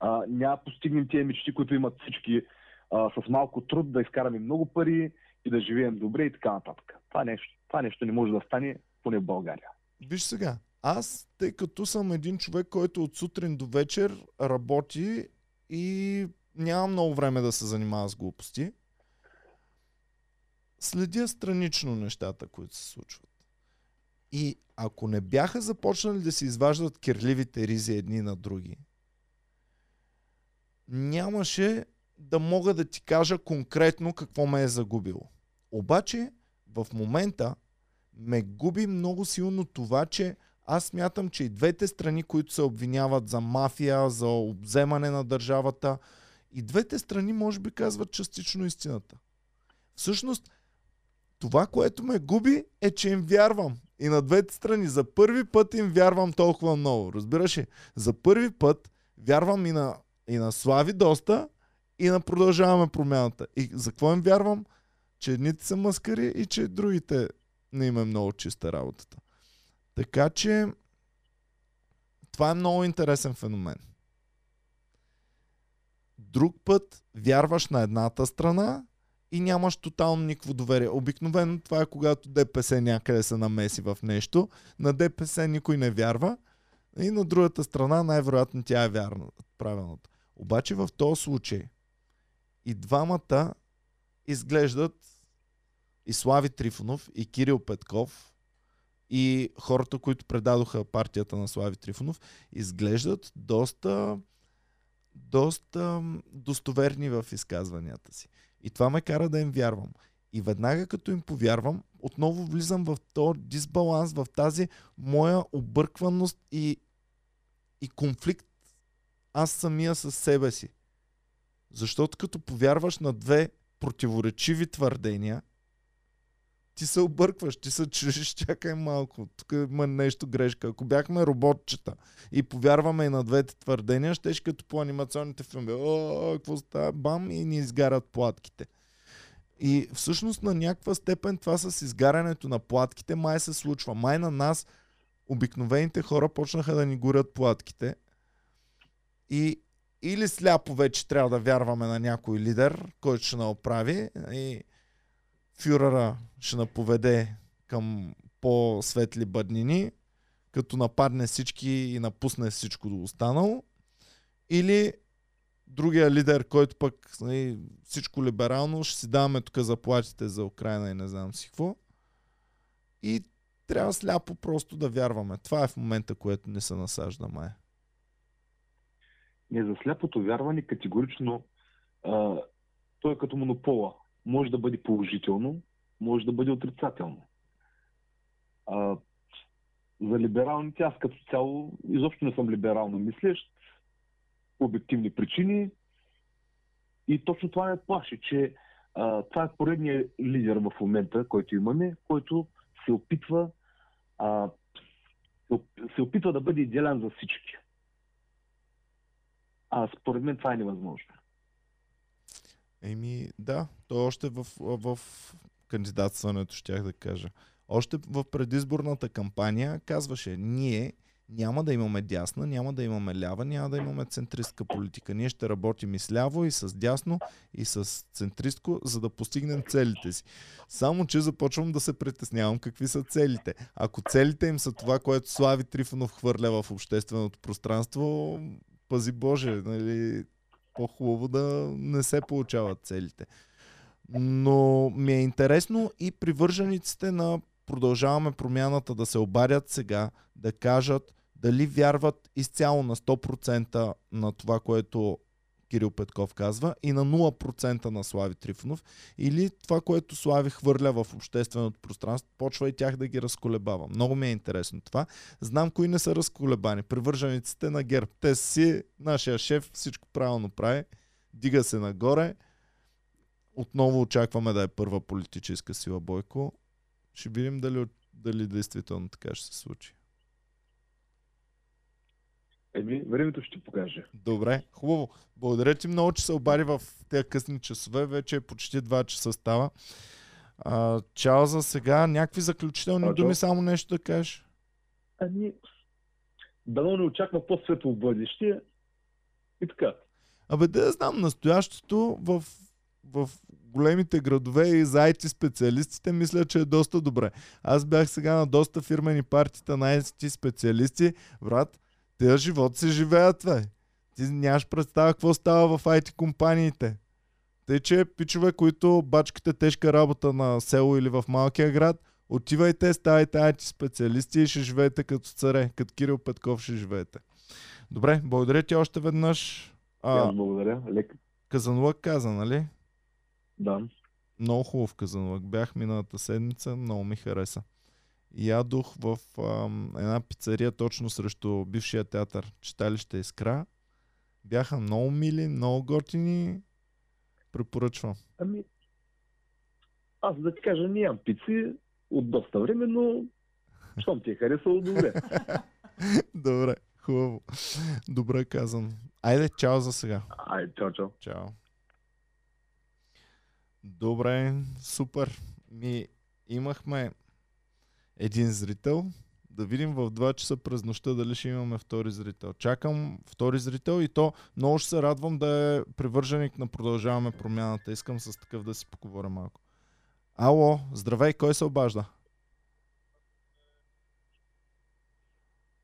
А, няма постигнем тия мечти, които имат всички а, с малко труд, да изкараме много пари и да живеем добре и така нататък. Това нещо, това нещо не може да стане поне в България. Виж сега, аз, тъй като съм един човек, който от сутрин до вечер работи и нямам много време да се занимава с глупости, следя странично нещата, които се случват. И ако не бяха започнали да се изваждат кирливите ризи едни на други, нямаше да мога да ти кажа конкретно какво ме е загубило. Обаче, в момента ме губи много силно това, че аз смятам, че и двете страни, които се обвиняват за мафия, за обземане на държавата, и двете страни може би казват частично истината. Всъщност, това, което ме губи, е, че им вярвам. И на двете страни. За първи път им вярвам толкова много. Разбираш ли? За първи път вярвам и на, и на Слави доста, и на продължаваме промяната. И за какво им вярвам? Че едните са маскари и че другите не им е много чиста работата. Така че това е много интересен феномен. Друг път вярваш на едната страна и нямаш тотално никакво доверие. Обикновено това е когато ДПС някъде се намеси в нещо. На ДПС никой не вярва и на другата страна най-вероятно тя е вярна, правилната. Обаче в този случай и двамата изглеждат и Слави Трифонов и Кирил Петков и хората, които предадоха партията на Слави Трифонов, изглеждат доста доста достоверни в изказванията си. И това ме кара да им вярвам. И веднага като им повярвам, отново влизам в този дисбаланс, в тази моя объркваност и, и конфликт аз самия със себе си. Защото като повярваш на две противоречиви твърдения, ти се объркваш, ти се чудиш, чакай малко, тук има нещо грешка. Ако бяхме роботчета и повярваме и на двете твърдения, ще като по анимационните филми. О, какво става? Бам и ни изгарят платките. И всъщност на някаква степен това с изгарянето на платките май се случва. Май на нас, обикновените хора, почнаха да ни горят платките. И или сляпо вече трябва да вярваме на някой лидер, който ще наоправи и фюрера ще наповеде към по-светли бъднини, като нападне всички и напусне всичко до останало. Или другия лидер, който пък нали, всичко либерално, ще си даваме тук заплатите за Украина и не знам си какво. И трябва сляпо просто да вярваме. Това е в момента, което не се насажда, май. Не, за сляпото вярване категорично а, той е като монопола. Може да бъде положително, може да бъде отрицателно. А, за либералните аз като цяло изобщо не съм либерално мислещ, обективни причини. И точно това ме плаши, че а, това е поредният лидер в момента, който имаме, който се опитва а, се опитва да бъде идеален за всички. А според мен това е невъзможно. Еми, да, то още в, в кандидатстването щях да кажа. Още в предизборната кампания казваше, ние няма да имаме дясна, няма да имаме лява, няма да имаме центристка политика. Ние ще работим и с ляво, и с дясно, и с центристко, за да постигнем целите си. Само, че започвам да се притеснявам какви са целите. Ако целите им са това, което Слави Трифонов хвърля в общественото пространство, пази Боже, нали, по-хубаво да не се получават целите. Но ми е интересно и привържениците на продължаваме промяната да се обадят сега, да кажат дали вярват изцяло на 100% на това, което Кирил Петков казва и на 0% на Слави Трифонов или това, което Слави хвърля в общественото пространство, почва и тях да ги разколебава. Много ми е интересно това. Знам кои не са разколебани. Привържениците на ГЕРБ. Те си, нашия шеф, всичко правилно прави. Дига се нагоре. Отново очакваме да е първа политическа сила Бойко. Ще видим дали, дали действително така ще се случи. Еми, времето ще покаже. Добре, хубаво. Благодаря ти много, че се обади в тези късни часове. Вече е почти 2 часа става. А, чао за сега. Някакви заключителни чао. думи, само нещо да кажеш. Ами, дано не очаква по-светло бъдеще. И така. Абе, да знам, настоящето в, в големите градове и за IT специалистите мисля, че е доста добре. Аз бях сега на доста фирмени партита на IT специалисти. Брат, тези живот се живеят, бе. Ти нямаш представа какво става в IT компаниите. Тъй, че пичове, които бачкате тежка работа на село или в малкия град, отивайте, ставайте IT специалисти и ще живеете като царе, като Кирил Петков ще живеете. Добре, благодаря ти още веднъж. А... Благодаря. Лек. Казанлък каза, нали? Да. Много хубав казанлък. Бях миналата седмица, много ми хареса. Ядох в ам, една пицария точно срещу бившия театър Читалище Искра. Бяха много мили, много готини. Препоръчвам. Ами, аз да ти кажа, нямам пици от доста време, но щом ти е харесало, добре. Добре, хубаво. Добре казано. Айде, чао за сега. Ай, чао, чао. Чао. Добре, супер. Ми имахме един зрител. Да видим в 2 часа през нощта дали ще имаме втори зрител. Чакам втори зрител и то много ще се радвам да е привърженик на Продължаваме промяната. Искам с такъв да си поговоря малко. Ало, здравей, кой се обажда?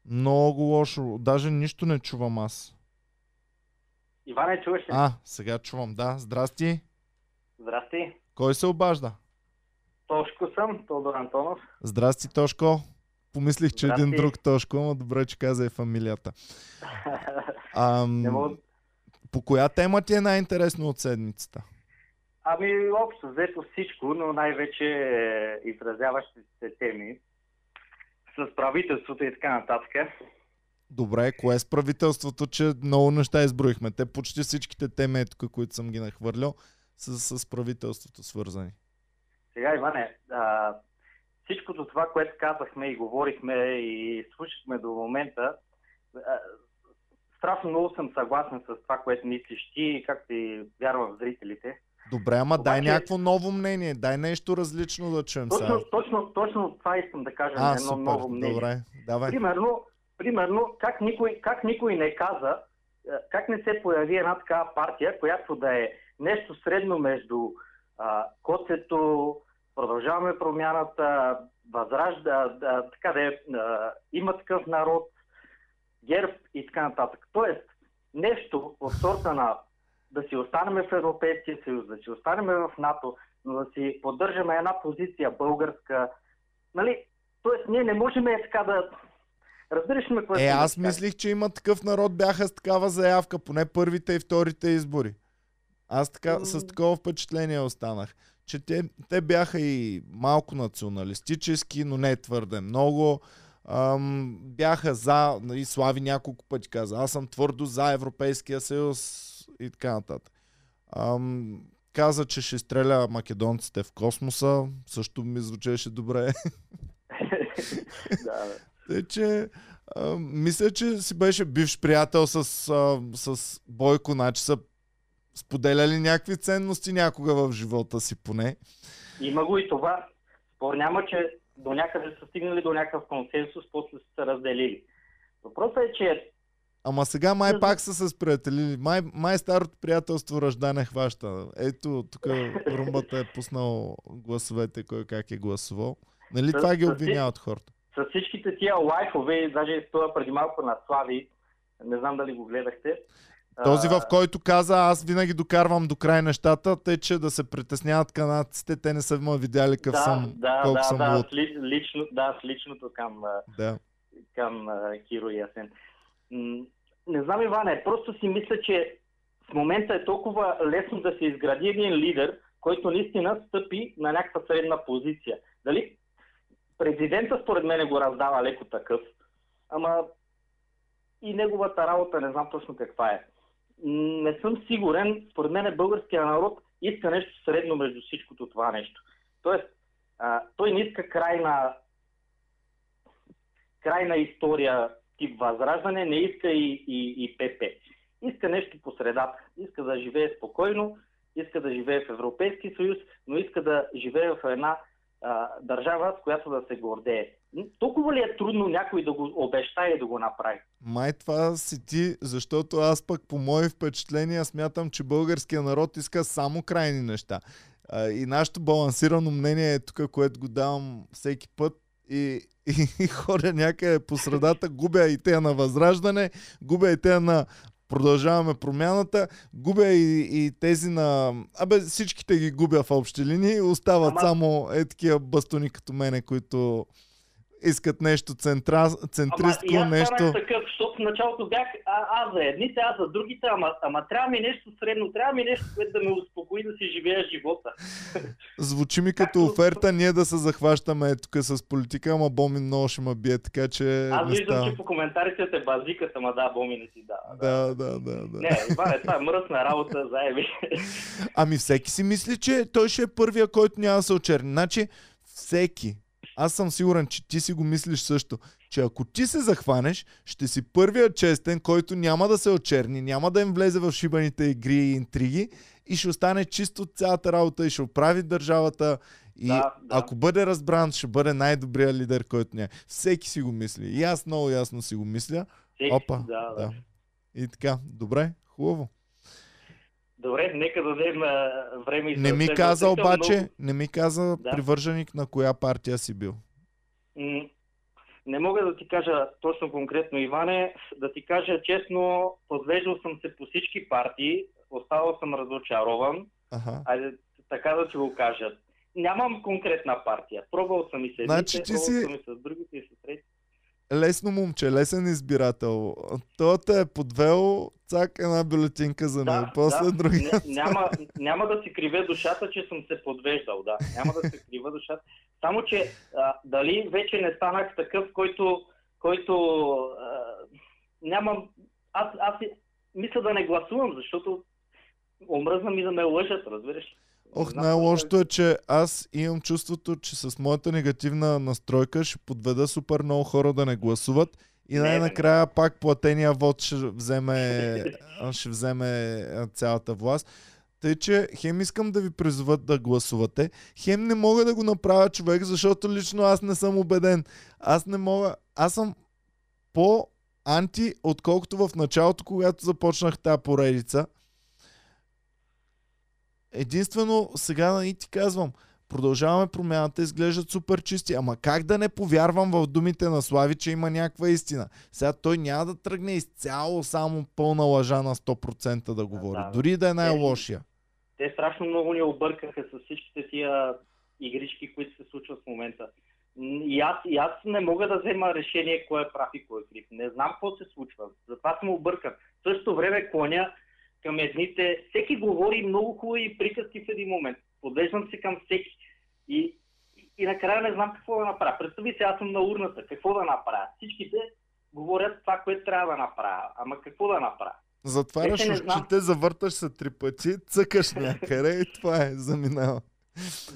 Много лошо. Даже нищо не чувам аз. Иване, чуваш ли? А, сега чувам. Да, здрасти. Здрасти. Кой се обажда? Тошко съм, Тодор Антонов. Здрасти, Тошко. помислих, че един Здрасти. друг Тошко, ама добре, че каза и фамилията. Ам, Не мога... По коя тема ти е най-интересно от седмицата? Ами, общо взето всичко, но най-вече е, изразяващите се теми с правителството и така нататък. Добре, кое е с правителството, че много неща изброихме? Те почти всичките теми, тук, които съм ги нахвърлял, са с правителството свързани. Сега, Иване, а, всичкото това, което казахме и говорихме и слушахме до момента, а, страшно много съм съгласен с това, което мислиш ти и както и вярвам в зрителите. Добре, ама дай Обаче- някакво ново мнение, дай нещо различно да чуем сега. Точно, точно, точно това искам да кажа А, на едно супер, ново мнение. добре, давай. Примерно, примерно как, никой, как никой не каза, как не се появи една такава партия, която да е нещо средно между а, Коцето, Продължаваме промяната, Възражда, да, така да е, има такъв народ, ГЕРБ и така нататък. Тоест, нещо от сорта на да си останем в Европейския съюз, да си останем в НАТО, но да си поддържаме една позиция българска. Нали? Тоест, ние не можем е така да... Разбираш ме, което Е, аз мислих, че има такъв народ, бяха с такава заявка, поне първите и вторите избори. Аз така, с М. такова впечатление останах, че те, те бяха и малко националистически, но не твърде много. Ам, бяха за, и Слави няколко пъти каза, аз съм твърдо за Европейския съюз и така нататък. Ам, каза, че ще стреля македонците в космоса, също ми звучеше добре. да. Тъй, че а, мисля, че си беше бивш приятел с, а, с Бойко, значи са споделяли някакви ценности някога в живота си поне. Има го и това. Спор няма, че до някъде са стигнали до някакъв консенсус, после са се разделили. Въпросът е, че Ама сега май пак са се сприятелили. Май, май старото приятелство ръжда не хваща. Ето, тук румбата е пуснал гласовете, кой как е гласувал. Нали С- това ги обвиняват хората? с всичките тия лайфове, даже и това преди малко на Слави, не знам дали го гледахте. Този, в който каза, аз винаги докарвам до край нещата, тъй че да се притесняват канадците, те не са ме видяли какъв да, съм, да, колко да, съм да, луд. ли, лично, да, с личното към, Да. към а, Киро и Асен. М, Не знам, Иване, просто си мисля, че в момента е толкова лесно да се изгради един лидер, който наистина стъпи на някаква средна позиция. Дали? Президента според мен го раздава леко такъв, ама и неговата работа не знам точно каква е. Не съм сигурен, според мен българския народ иска нещо средно между всичкото това нещо. Тоест, а, той не иска крайна крайна история тип Възраждане, не иска и, и, и ПП. Иска нещо по средата. Иска да живее спокойно, иска да живее в Европейски съюз, но иска да живее в една а, държава, с която да се гордее. Толкова ли е трудно някой да го обещае и да го направи? Май това си ти, защото аз пък по мои впечатления смятам, че българския народ иска само крайни неща. И нашето балансирано мнение е тук, което го давам всеки път. И, и, и хора някъде по средата губя и те на възраждане, губя и те на продължаваме промяната, губя и, и тези на... Абе, всичките ги губя в общи линии, остават Ама- само е такива бастуни като мене, които искат нещо центра, центристко, ама и аз нещо... такъв, защото в началото бях а, аз за едните, аз за другите, ама, ама трябва ми нещо средно, трябва ми нещо, което да ме успокои да си живея живота. Звучи ми като Както- оферта ние да се захващаме е, тук с политика, ама Боми много ще ме бие, така че Аз виждам, става. че по коментарите те базикат, ама да, боми не си да. Да, да, да, да. Не, Иване, това е мръсна работа, заеби. Ами всеки си мисли, че той ще е първия, който няма да се очерни. Значи всеки, аз съм сигурен, че ти си го мислиш също, че ако ти се захванеш, ще си първия честен, който няма да се очерни, няма да им влезе в шибаните игри и интриги и ще остане чисто от цялата работа и ще оправи държавата и Да, да. ако бъде разбран, ще бъде най-добрият лидер, който няма. Всеки си го мисли. И аз много ясно си го мисля. Всеки- Опа, да, да. да. И така, добре, хубаво. Добре, нека да дадем а, време и Не ми каза Много- обаче, не ми каза Да. привърженик на коя партия си бил. Не мога да ти кажа точно конкретно, Иване. Да ти кажа честно, подвеждал съм се по всички партии, оставал съм разочарован. Аха. Айде така да ти го кажа. нямам конкретна партия. Пробвал съм и с едните, Значи пробвал си- съм и с другите и с трети. Лесно момче, лесен избирател. Той те е подвел, цак една бюлетинка за него. После другия. Ня- няма, няма да си криве душата, че съм се подвеждал, да. Няма да се крива душата. Само, че а, дали вече не станах такъв, който, който а, нямам... Аз, аз мисля да не гласувам, защото омръзна ми да ме лъжат, разбираш. Ох, най-лошото е, че аз имам чувството, че с моята негативна настройка ще подведа супер много хора да не гласуват и най-накрая пак платения вод ще вземе, ще вземе цялата власт. Тъй, че хем искам да ви призоват да гласувате, хем не мога да го направя човек, защото лично аз не съм убеден. Аз не мога, аз съм по анти, отколкото в началото, когато започнах тази поредица. Единствено, сега и ти казвам, продължаваме промяната, изглеждат супер чисти. Ама как да не повярвам в думите на Слави, че има някаква истина? Сега той няма да тръгне изцяло само пълна лъжа на 100% да говори. да. Дори да е най-лошия. те страшно много ни объркаха с всичките тия игрички, които се случват в момента. И аз, и аз не мога да взема решение кой е прав и кой е крив. Не знам какво се случва. Затова съм объркан. В същото време клоня към едните. Всеки говори много хубави приказки в един момент. Подвеждам се към всеки. И, и, и накрая не знам какво да направя. Представи се, аз съм на урната. Какво да направя? Всичките говорят това, което трябва да направя. Ама какво да направя? Затваряш очите, завърташ се три пъти, цъкаш някъде и това е, заминава.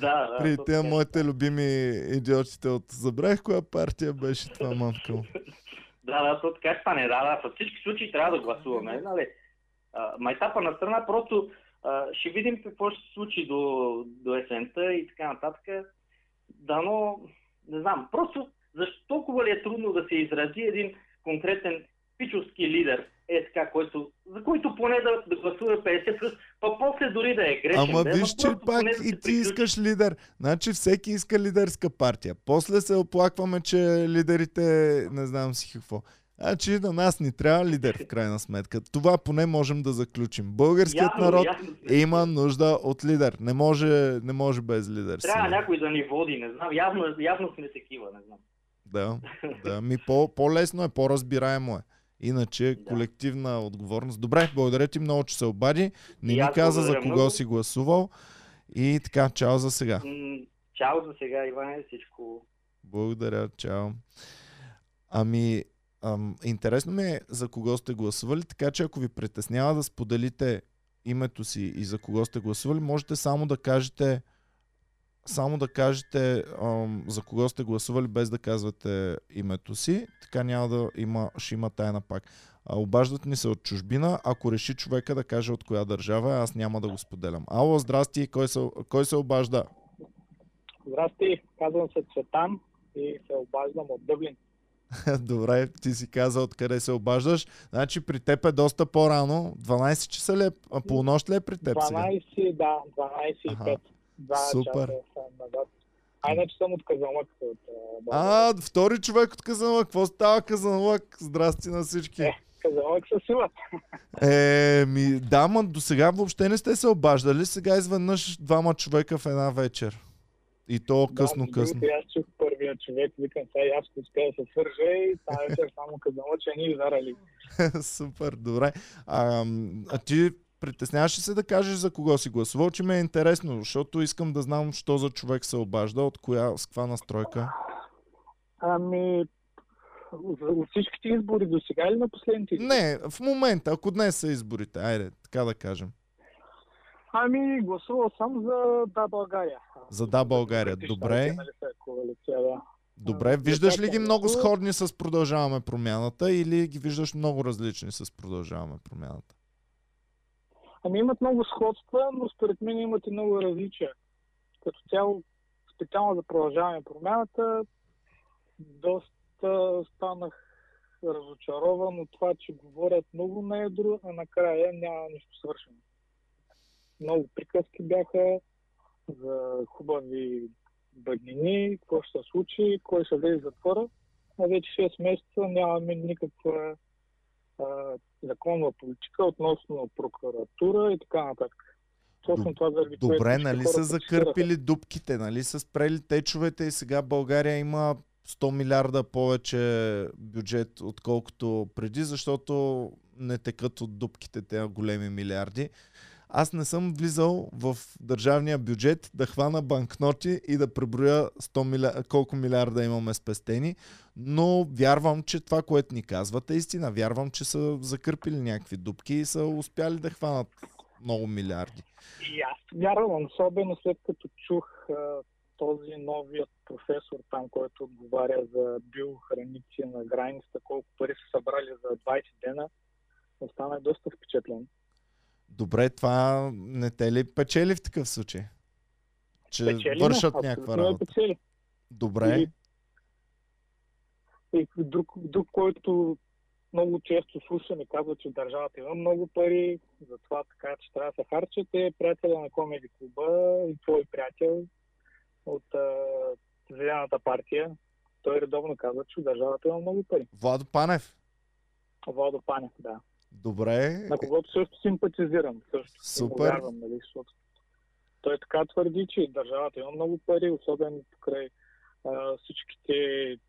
Да, да. При тия е. моите любими идиотите от... Забравих коя партия беше това, мамка. Да, да, то така ще стане. Да, да, във всички случаи трябва да гласуваме. Нали? Майтапа на страна, просто а, ще видим какво ще се случи до, до есента и така нататък. Дано, не знам, просто защо толкова ли е трудно да се изрази един конкретен пичовски лидер, е така, който, за който поне да, да гласува 50 плюс, па после дори да е грешен. Ама да, виж, че пак да и ти приключи. искаш лидер. Значи всеки иска лидерска партия. После се оплакваме, че лидерите не знам си какво. Значи на нас ни трябва лидер в крайна сметка. Това поне можем да заключим. Българският Ясно, народ ясно. има нужда от лидер. Не може, не може без лидер. Трябва сега. някой да ни води, не знам. Явно, явно сме такива, не знам. Да, да. Ми по, по-лесно е, по-разбираемо е. Иначе Да. колективна отговорност. Добре, благодаря ти много, че се обади. Не И ни аз каза за кого много. си гласувал. И така, чао за сега. Чао за сега, Иване, всичко. Благодаря, чао. Ами, ам, интересно ми е за кого сте гласували, така че ако ви притеснява да споделите името си и за кого сте гласували, можете само да кажете само да кажете ам, за кого сте гласували без да казвате името си, така няма да има, ще има тайна пак. А, обаждат ни се от чужбина, ако реши човека да каже от коя държава, е, аз няма да го споделям. Ало, здрасти, кой се, кой се обажда? Здрасти, казвам се Цветан и се обаждам от Дъблин. Добре, ти си каза откъде се обаждаш. Значи при теб е доста по-рано. 12 часа ли е? А, полунощ ли е при теб сега? 12, да, 12 и Аха. 5. Два Супер. часа. А иначе съм от Казанлък. От. А, втори човек от Казанлък. Какво става Казанлък? Здрасти на всички. Е. Казанлък със сила. Е, ми, да, ма до сега въобще не сте се обаждали. Сега изведнъж двама човека в една вечер. И то късно, да, късно. Аз чух първия човек, викам сега и аз ще успея да се свържа и тази вечер само Казанлъчани зарали. Супер, добре. А, а ти притесняваш ли се да кажеш за кого си гласувал, че ми е интересно, защото искам да знам, що за човек се обажда, от коя, с каква настройка. Ами, от всичките избори до сега или на последните избори? Не, в момента, ако днес са изборите, айде, така да кажем. Ами, гласувал съм за Да България. За Да България, добре. Добре, А, виждаш ли ги много сходни с Продължаваме промяната или ги виждаш много различни с Продължаваме промяната? Ами имат много сходства, но според мен имат и много различия. Като цяло, специално за продължаване промяната, доста станах разочарован от това, че говорят много на едро, а накрая няма нищо свършено. Много приказки бяха за хубави бъднини, какво ще се случи, кой ще влезе в затвора. А вече 6 месеца нямаме никаква а, законова политика относно прокуратура и така нататък. точно това заради което Добре, всички нали са закърпили дупките, нали са спрели течовете и сега България има 100 милиарда повече бюджет, отколкото преди, защото не текат от дупките тези големи милиарди. Аз не съм влизал в държавния бюджет да хвана банкноти и да преброя 100 милиарда, колко милиарда имаме спестени, но вярвам, че това, което ни казвате е истина. Вярвам, че са закърпили някакви дупки и са успяли да хванат много милиарди. И аз вярвам, особено след като чух а, този новият професор там, който отговаря за биохраници на границата, колко пари са събрали за 20 дена, останах доста впечатлен. Добре, това не те ли печели в такъв случай? Че Печели, вършат но някаква ме работа. Печели. Добре. И, и друг, друг, който много често слушам и казва, че държавата има много пари, затова така, че трябва да се харчат, е приятеля на Комеди клуба и твой приятел от а, Зелената партия. Той редовно казва, че държавата има много пари. Владо Панев. Владо Панев, да. Добре. На когото също симпатизирам. Също Супер. Вярвам, нали, защото той така твърди, че държавата има много пари, особено покрай а, всичките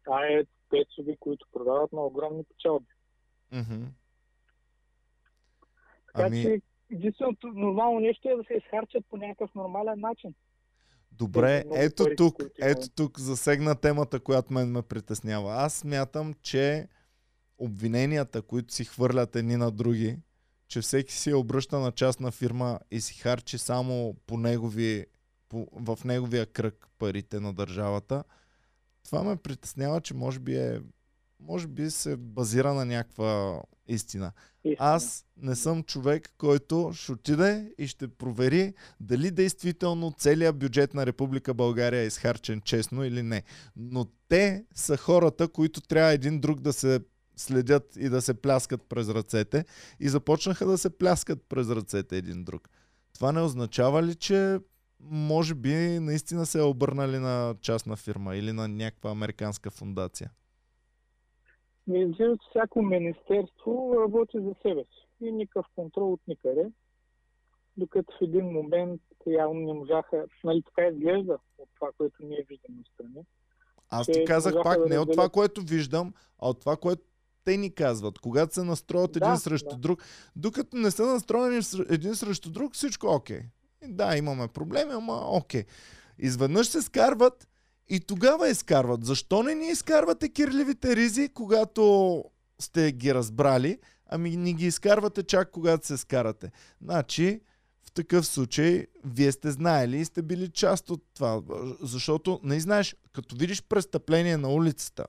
АЕЦ, пецови, които продават на огромни печалби. Мгм. Така Ами, че единственото нормално нещо е да се изхарчат по някакъв нормален начин. добре, ето пари, тук, ето тук засегна темата, която мен ме притеснява. Аз смятам, че обвиненията, които си хвърлят едни на други, че всеки си е обръща на частна фирма и си харчи само по негови, по, в неговия кръг парите на държавата, това ме притеснява, че може би е може би се базира на някаква истина. Истина. Аз не съм човек, който ще отиде и ще провери дали действително целият бюджет на Република България е изхарчен честно или не. Но те са хората, които трябва един друг да се следят и да се пляскат през ръцете и започнаха да се пляскат през ръцете един друг. Това не означава ли, че може би наистина се е обърнали на частна фирма или на някаква американска фундация? Ми изглежда, че всяко министерство работи за себе си. И никакъв контрол от никъде. Докато в един момент явно не можаха, нали така изглежда от това, което ние виждаме отстрани. Аз ти казах пак да не от това, което виждам, а от това, което те ни казват. Когато се настроят един Да, срещу да. друг, докато не са настроени един срещу друг, всичко е окей. И Да, имаме проблеми, ама окей. Изведнъж се скарват и тогава изкарват. Защо не ни изкарвате кирливите ризи, когато сте ги разбрали, ами ни ги изкарвате чак когато се скарате? Значи, в такъв случай, вие сте знаели и сте били част от това. Защото, не знаеш, като видиш престъпление на улицата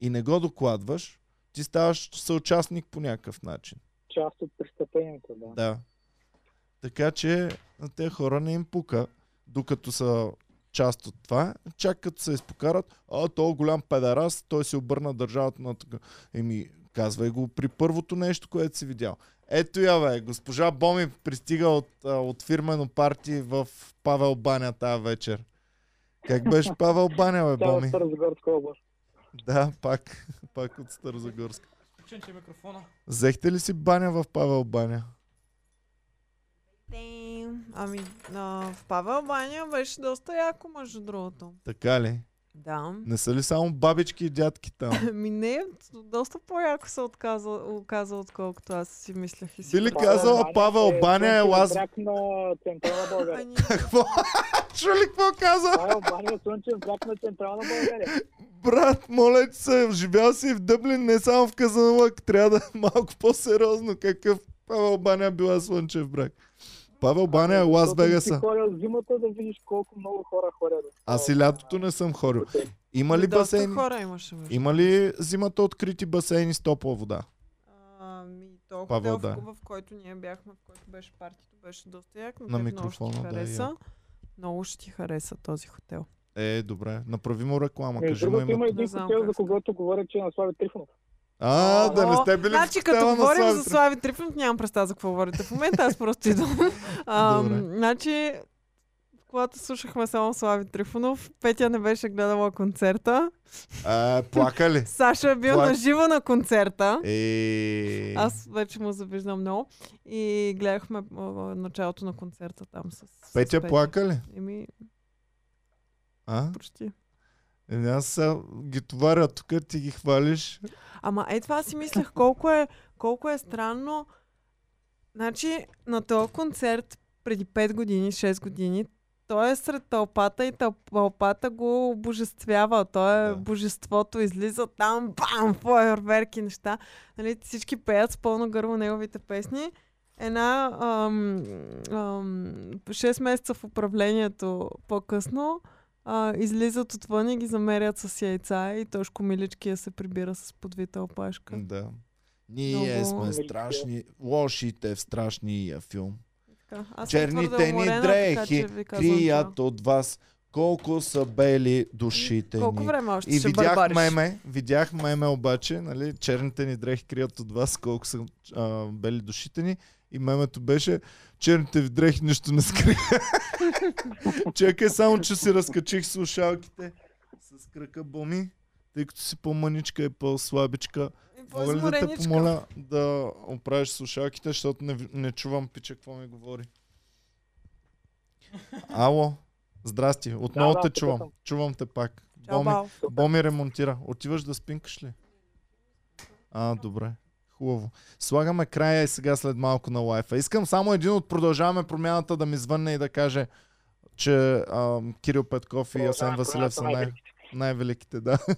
и не го докладваш, ти ставаш съучастник по някакъв начин. Част от престъплението, да. Да. Така че на тези хора не им пука, докато са част от това. Чак като се изпокарат, а то е голям педарас, той се обърна държавата на така. Еми, казвай го при първото нещо, което си видял. Ето я бе, госпожа Боми пристига от, от фирмено парти в Павел Баня тази вечер. Как беше Павел Баня, бе, Цяла Боми? Старозагорска област. Да, пак, пак от Старозагорска. Включен ти микрофона. Взехте ли си баня в Павел Баня? Ами, а, в Павел Баня беше доста яко, между другото. Така ли? Да. Не са ли само бабички и дядки там? Ми не, доста по-яко се отказа, оказа, отколкото аз си мислех и си. Би ли казала Павел Баня е слънчев лаз... бряг на Централна България. Ами, Какво? Чули какво каза? Павел Баня е слънчев бряг на Централна България. Брат, моля ти се, живял си в Дъблин, не само в Казанлък. Трябва да е малко по-сериозно. Какъв Павел Баня била слънчев брак? Павел Баня е Лас Вегаса. ходил зимата да видиш колко много хора ходят. Аз и лятото не съм ходил. Има ли басейни? хора имаше. Има ли зимата открити басейни с топла вода? Ами, то Павел, да. в, който ние бяхме, в който беше партито, беше доста як. На На, микрофона, много ще да, ти хареса. много ще ти хареса този хотел. Е, добре. Направи му реклама. Между Кажи му има един хотел, за когото говоря, че е на Слави Трифонов. А, да не О, сте били Значи, в като говорим Слави за. Слави Трифонов, нямам представа за какво говорите в момента, аз просто идвам. А, значи, Когато слушахме само Слави Трифонов, Петя не беше гледала концерта. А, плака ли? Саша е бил Плак- на живо на концерта. Е... Аз вече му завиждам много. И гледахме началото на концерта там с, с Петя плака ли? Еми, А? почти. Еми аз сега ги товаря тук, ти ги хвалиш. Ама е това си мислех колко е, колко е странно. Значи на този концерт преди 5 години, 6 години, той е сред тълпата и тъл- тълпата го обожествява. Той е Да. божеството, излиза там, бам, фойерверки, неща. Нали, всички пеят с пълно гърло неговите песни. Една ам, ам, 6 месеца в управлението по-късно а, излизат отвън и ги замерят с яйца и Тошко Миличкия се прибира с подвита опашка. Да. Ние Много- сме страшни, лошите в страшния филм. Така. Аз Черните ни уморена, така че дрехи казвам крият това. от вас колко са бели душите Колко ни. време още И ще видях бърбариш? меме, видях меме обаче, нали, черните ни дрехи крият от вас колко са а, бели душите ни. И мемето беше, черните ви дрехи нищо не скриха. Чакай само, че си разкачих слушалките с кръка боми, тъй като си по-мъничка и по-слабичка. Мога ли да те помоля да оправиш слушалките, защото не, не чувам пича какво ми говори. Ало, здрасти, отново Да, те да, чувам. съм. Чувам те пак. Чао, Боми, бао. Боми ремонтира. Отиваш да спинкаш ли? А, добре. Хубаво. Слагаме края и сега след малко на лайфа. Искам само един от продължаваме промяната да ми звънне и да каже, че а, Кирил Петков и Асен Василев са най- най-великите, да.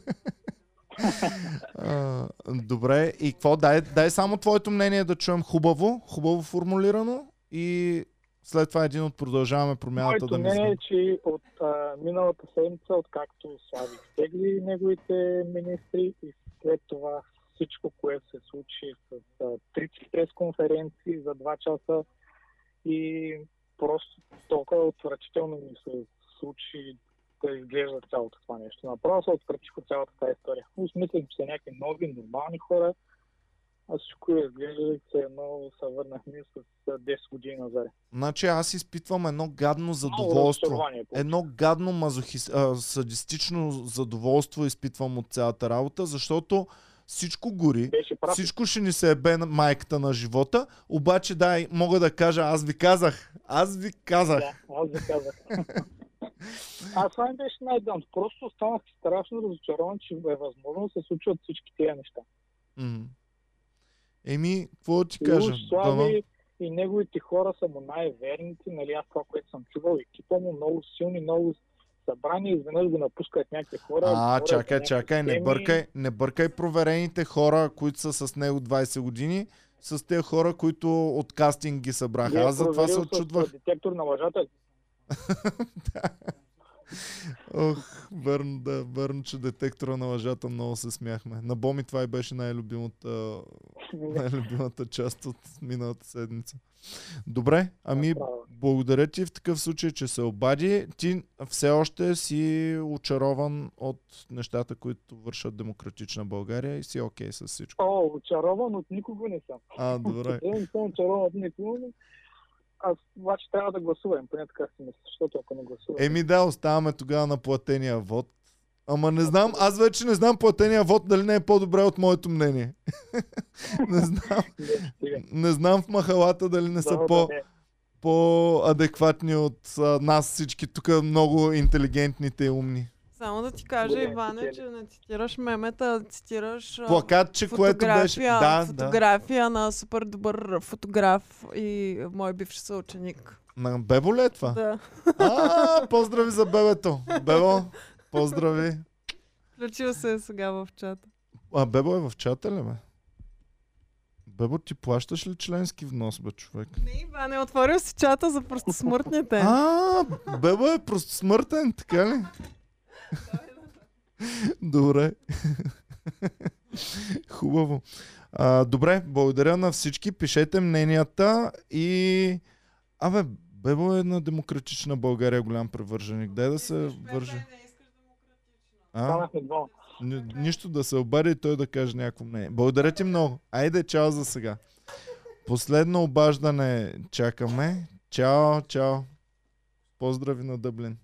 а, добре, и какво? Дай, дай само твоето мнение да чуем хубаво, хубаво формулирано и след това един от продължаваме промяната Моето да ми мнение е, че от а, миналата седмица, откакто Слави изтегли неговите министри и след това всичко, което се случи с а, три пресконференции за два часа и просто толкова отвратително ми се случи да изглежда цялото това нещо. Направо се отвратих от цялата тази история. Усмислих, че са някакви нови, нормални хора, а всичко изглежда все едно се върнахме с а, 10 години назад. Значи аз изпитвам едно гадно задоволство. Едно гадно мазохис... а, садистично задоволство изпитвам от цялата работа, защото всичко гори, всичко ще ни се ебе на майката на живота, обаче дай, мога да кажа, аз ви казах, аз ви казах. Да, аз ви казах. Аз това ми беше най-дъм. Просто останах страшно разочарован, че е възможно да се случват всички тези неща. М. Еми, какво ти кажа? уж Слави и неговите хора са му най-верните, нали аз това, което съм чувал, екипа му много силни, много събрани, изведнъж го напускат някакви хора. А, за чакай, чакай, не теми. бъркай, не бъркай проверените хора, които са с него 20 години, с тези хора, които от кастинг ги събраха. Аз затова се проверил с, очудвах. Детектор на лъжата. Ох, върно, да, върно, че детектора на лъжата много се смяхме. На Боми това и беше най-любимата, най-любимата част от миналата седмица. Добре, ами благодаря ти в такъв случай, че се обади. Ти все още си очарован от нещата, които вършат демократична България и си окей с всичко. О, очарован от никого не съм. А, добре. Не съм очарован от никого. Аз обаче трябва да гласувам, поне така си мисля, защото ако не гласувам... Еми да, оставаме тогава на платения вод. Ама не знам, аз вече не знам платения вод дали не е по-добре от моето мнение. не знам. не, знам в махалата дали не са по, по-адекватни от а, нас всички тук много интелигентните и умни. Само да ти кажа, Добре, Иване, че не цитираш мемета, а цитираш а, Плакатче, което беше... фотография, Да, да. фотография на супер добър фотограф и мой бивш съученик. На Бебо ли е това? Да. А, поздрави за бебето. Бебо, поздрави. Включил се е сега в чата. А, Бебо е в чата ли, бе? Бебо, ти плащаш ли членски внос, бе, човек? Не, Иване, отворил си чата за простосмъртните. А, Бебо е просто смъртен, така ли? Добре. Хубаво. А, добре, благодаря на всички. Пишете мненията и... Абе, Бебо е на демократична България голям привърженик. Дай да се върже. А? Двама. Ни, нищо да се обади и той да каже някакво мнение. Благодаря ти много. Айде, чао за сега. Последно обаждане чакаме. Чао, чао. Поздрави на Дъблин.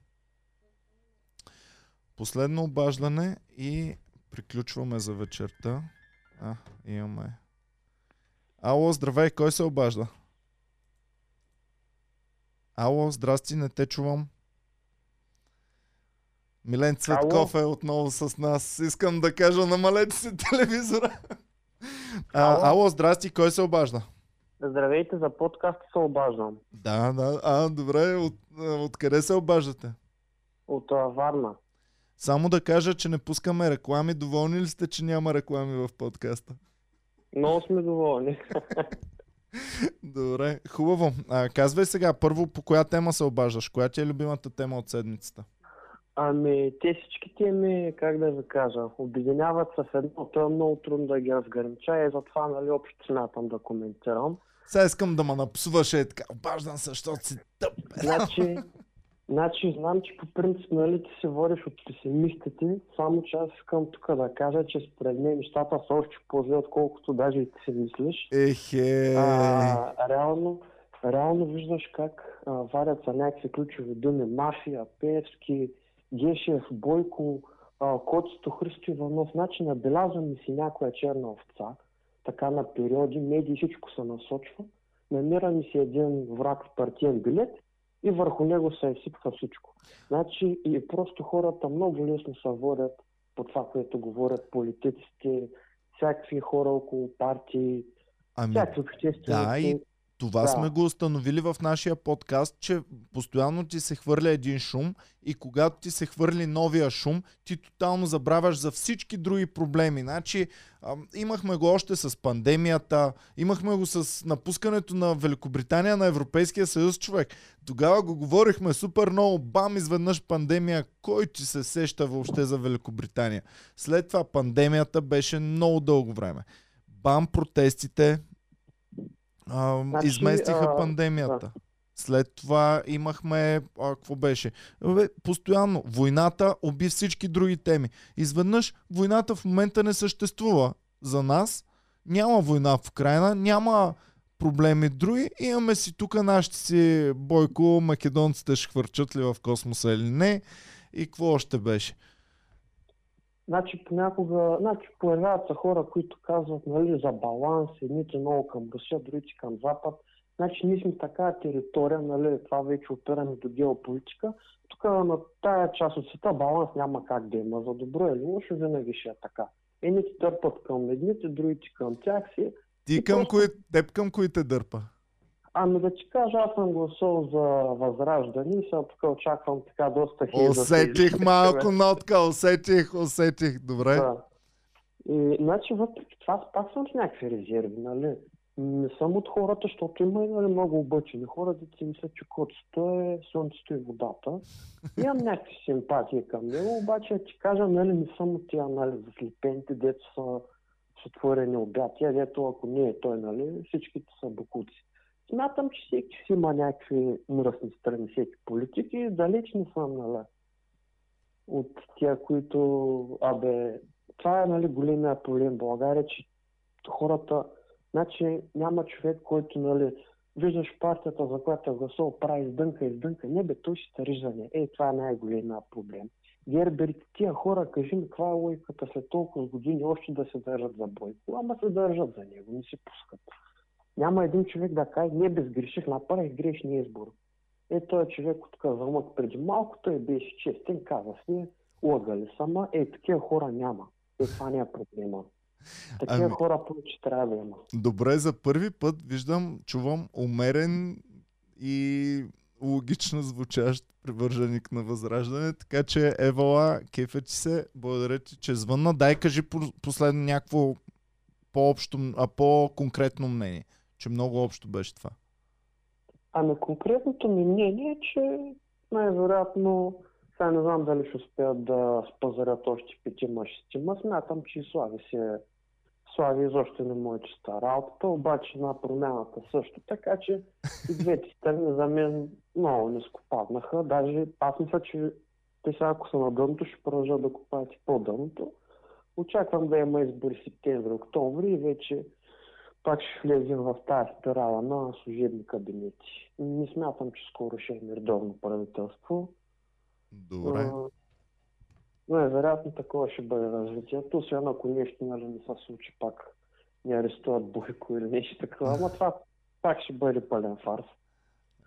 Последно обаждане и приключваме за вечерта. А, имаме. Ало, здравей, кой се обажда? Ало, здрасти, не те чувам. Милен Цветков е отново с нас. Искам да кажа, намалете си телевизора. А, Ало? ало, здрасти, кой се обажда? Здравейте, за подкаста се обаждам. Да, да. А, добре, от, откъде се обаждате? От а, Варна. Само да кажа, че не пускаме реклами. Доволни ли сте, че няма реклами в подкаста? Много сме доволни. Добре, хубаво. А, казвай сега, първо по коя тема се обаждаш? Коя ти е любимата тема от седмицата? Ами, те всички теми, как да ви кажа, обединяват се в едно. То е много трудно да ги разгранича и затова, нали, общо смятам да коментирам. Сега искам да ме напсуваш е така. Обаждам се, защото си тъп. Значи, значи, знам, че по принцип, нали, ти се водиш от песимистите, само че аз искам тук да кажа, че според мен нещата са още по-зле, отколкото даже и ти си мислиш. Ехе. А, реално, реално виждаш как а, варят са някакви ключови думи. Мафия, Певски, Гешев, Бойко, а, Коцето, Христо Иванов. Значи набелязвам ми си някоя черна овца, така на периоди, медии всичко се насочва. Намира ми си един враг в партиен билет и върху него се изсипва всичко. Значи и просто хората много лесно се водят по това, което говорят политиците, всякакви хора около партии, Ами, да, и това Да. сме го установили в нашия подкаст, че постоянно ти се хвърля един шум и когато ти се хвърли новия шум, ти тотално забравяш за всички други проблеми. Значи, а, имахме го още с пандемията, имахме го с напускането на Великобритания на Европейския съюз, човек. Тогава го говорихме супер много, бам, изведнъж пандемия, кой ти се сеща въобще за Великобритания? След това пандемията беше много дълго време. Бам, протестите, а, Значи, изместиха а, пандемията. След това имахме, а, какво беше? Бе, постоянно, войната уби всички други теми. Изведнъж войната в момента не съществува за нас. Няма война в Украина, няма проблеми други. Имаме си тук нашите си бойко, македонците ще хвърчат ли в космоса или не. И какво още беше? Значи понякога, значи появяват се хора, които казват нали, за баланс, едните много към Русия, другите към Запад. Значи ние сме такава територия, нали, това вече опираме до геополитика. Тук на тая част от света баланс няма как да има. За добро или лошо винаги ще е така. Едните търпат към едните, другите към тях си. Ти към просто- кои, теб към кои те дърпа? Ами да ти кажа, аз съм гласувал за възраждане и сега тук очаквам така доста хейт да се Усетих излее. малко нотка, усетих, усетих. Добре. Да. И, значи, въпреки това, пак съм с някакви резерви, нали? Не съм от хората, защото има нали, много обърчени хора, да си мислят, че котството е слънцето и водата. Имам някакви симпатии към него, обаче да ти кажа, нали, не съм от тия, нали, заслепените, дето са с отворени обятия, дето ако не е той, нали, всичките са букуци. Смятам, че всеки си има някакви мръсни страни, всеки политик и далеч не съм, нали, от тия, които, абе, това е нали, големия проблем в България, че хората, значи няма човек, който, нали, виждаш партията, за която е гласувал, прави издънка, издънка. Не бе, той ще риждане. Е, това е най-големия проблем. Герберите, тия хора, кажи ми, каква е логиката след толкова години още да се държат за Бойко? Ама се държат за него, не се пускат. Няма един човек да каже, не безгреших, направих грешния избор. Е, той човек от казалмък преди малко, той беше честен, каза си, лъгали сама, е, такива хора няма. Е, това не е проблема. Такива Ами- хора повече трябва да има. Добре, за първи път виждам, чувам умерен и логично звучащ привърженик на Възраждане, така че Евала, кефа ти се, благодаря ти, че звънна. Дай кажи по- последно някакво по-общо, а по-конкретно мнение, че много общо беше това. Ами конкретното ми мнение е, че най-вероятно, сега не знам дали ще успеят да спазарят още петима, шестима, смятам, че и Слави си е Слави изобщо не му е чиста работата, обаче на промяната също, така че и двете страни за мен много не скопаднаха. Даже аз мисля, че те сега ако са на дъното, ще продължат да копаят и по-дъното. Очаквам да има избори септември, октомври и вече пак ще влезем в тази спирала на служебни кабинети. Не смятам, че скоро ще има редовно правителство. Добре. А, Най-вероятно такова ще бъде развитието, освен ако нещо нали, не се случи пак не арестуват Бойко или нещо такова, ама това пак ще бъде пълен фарс.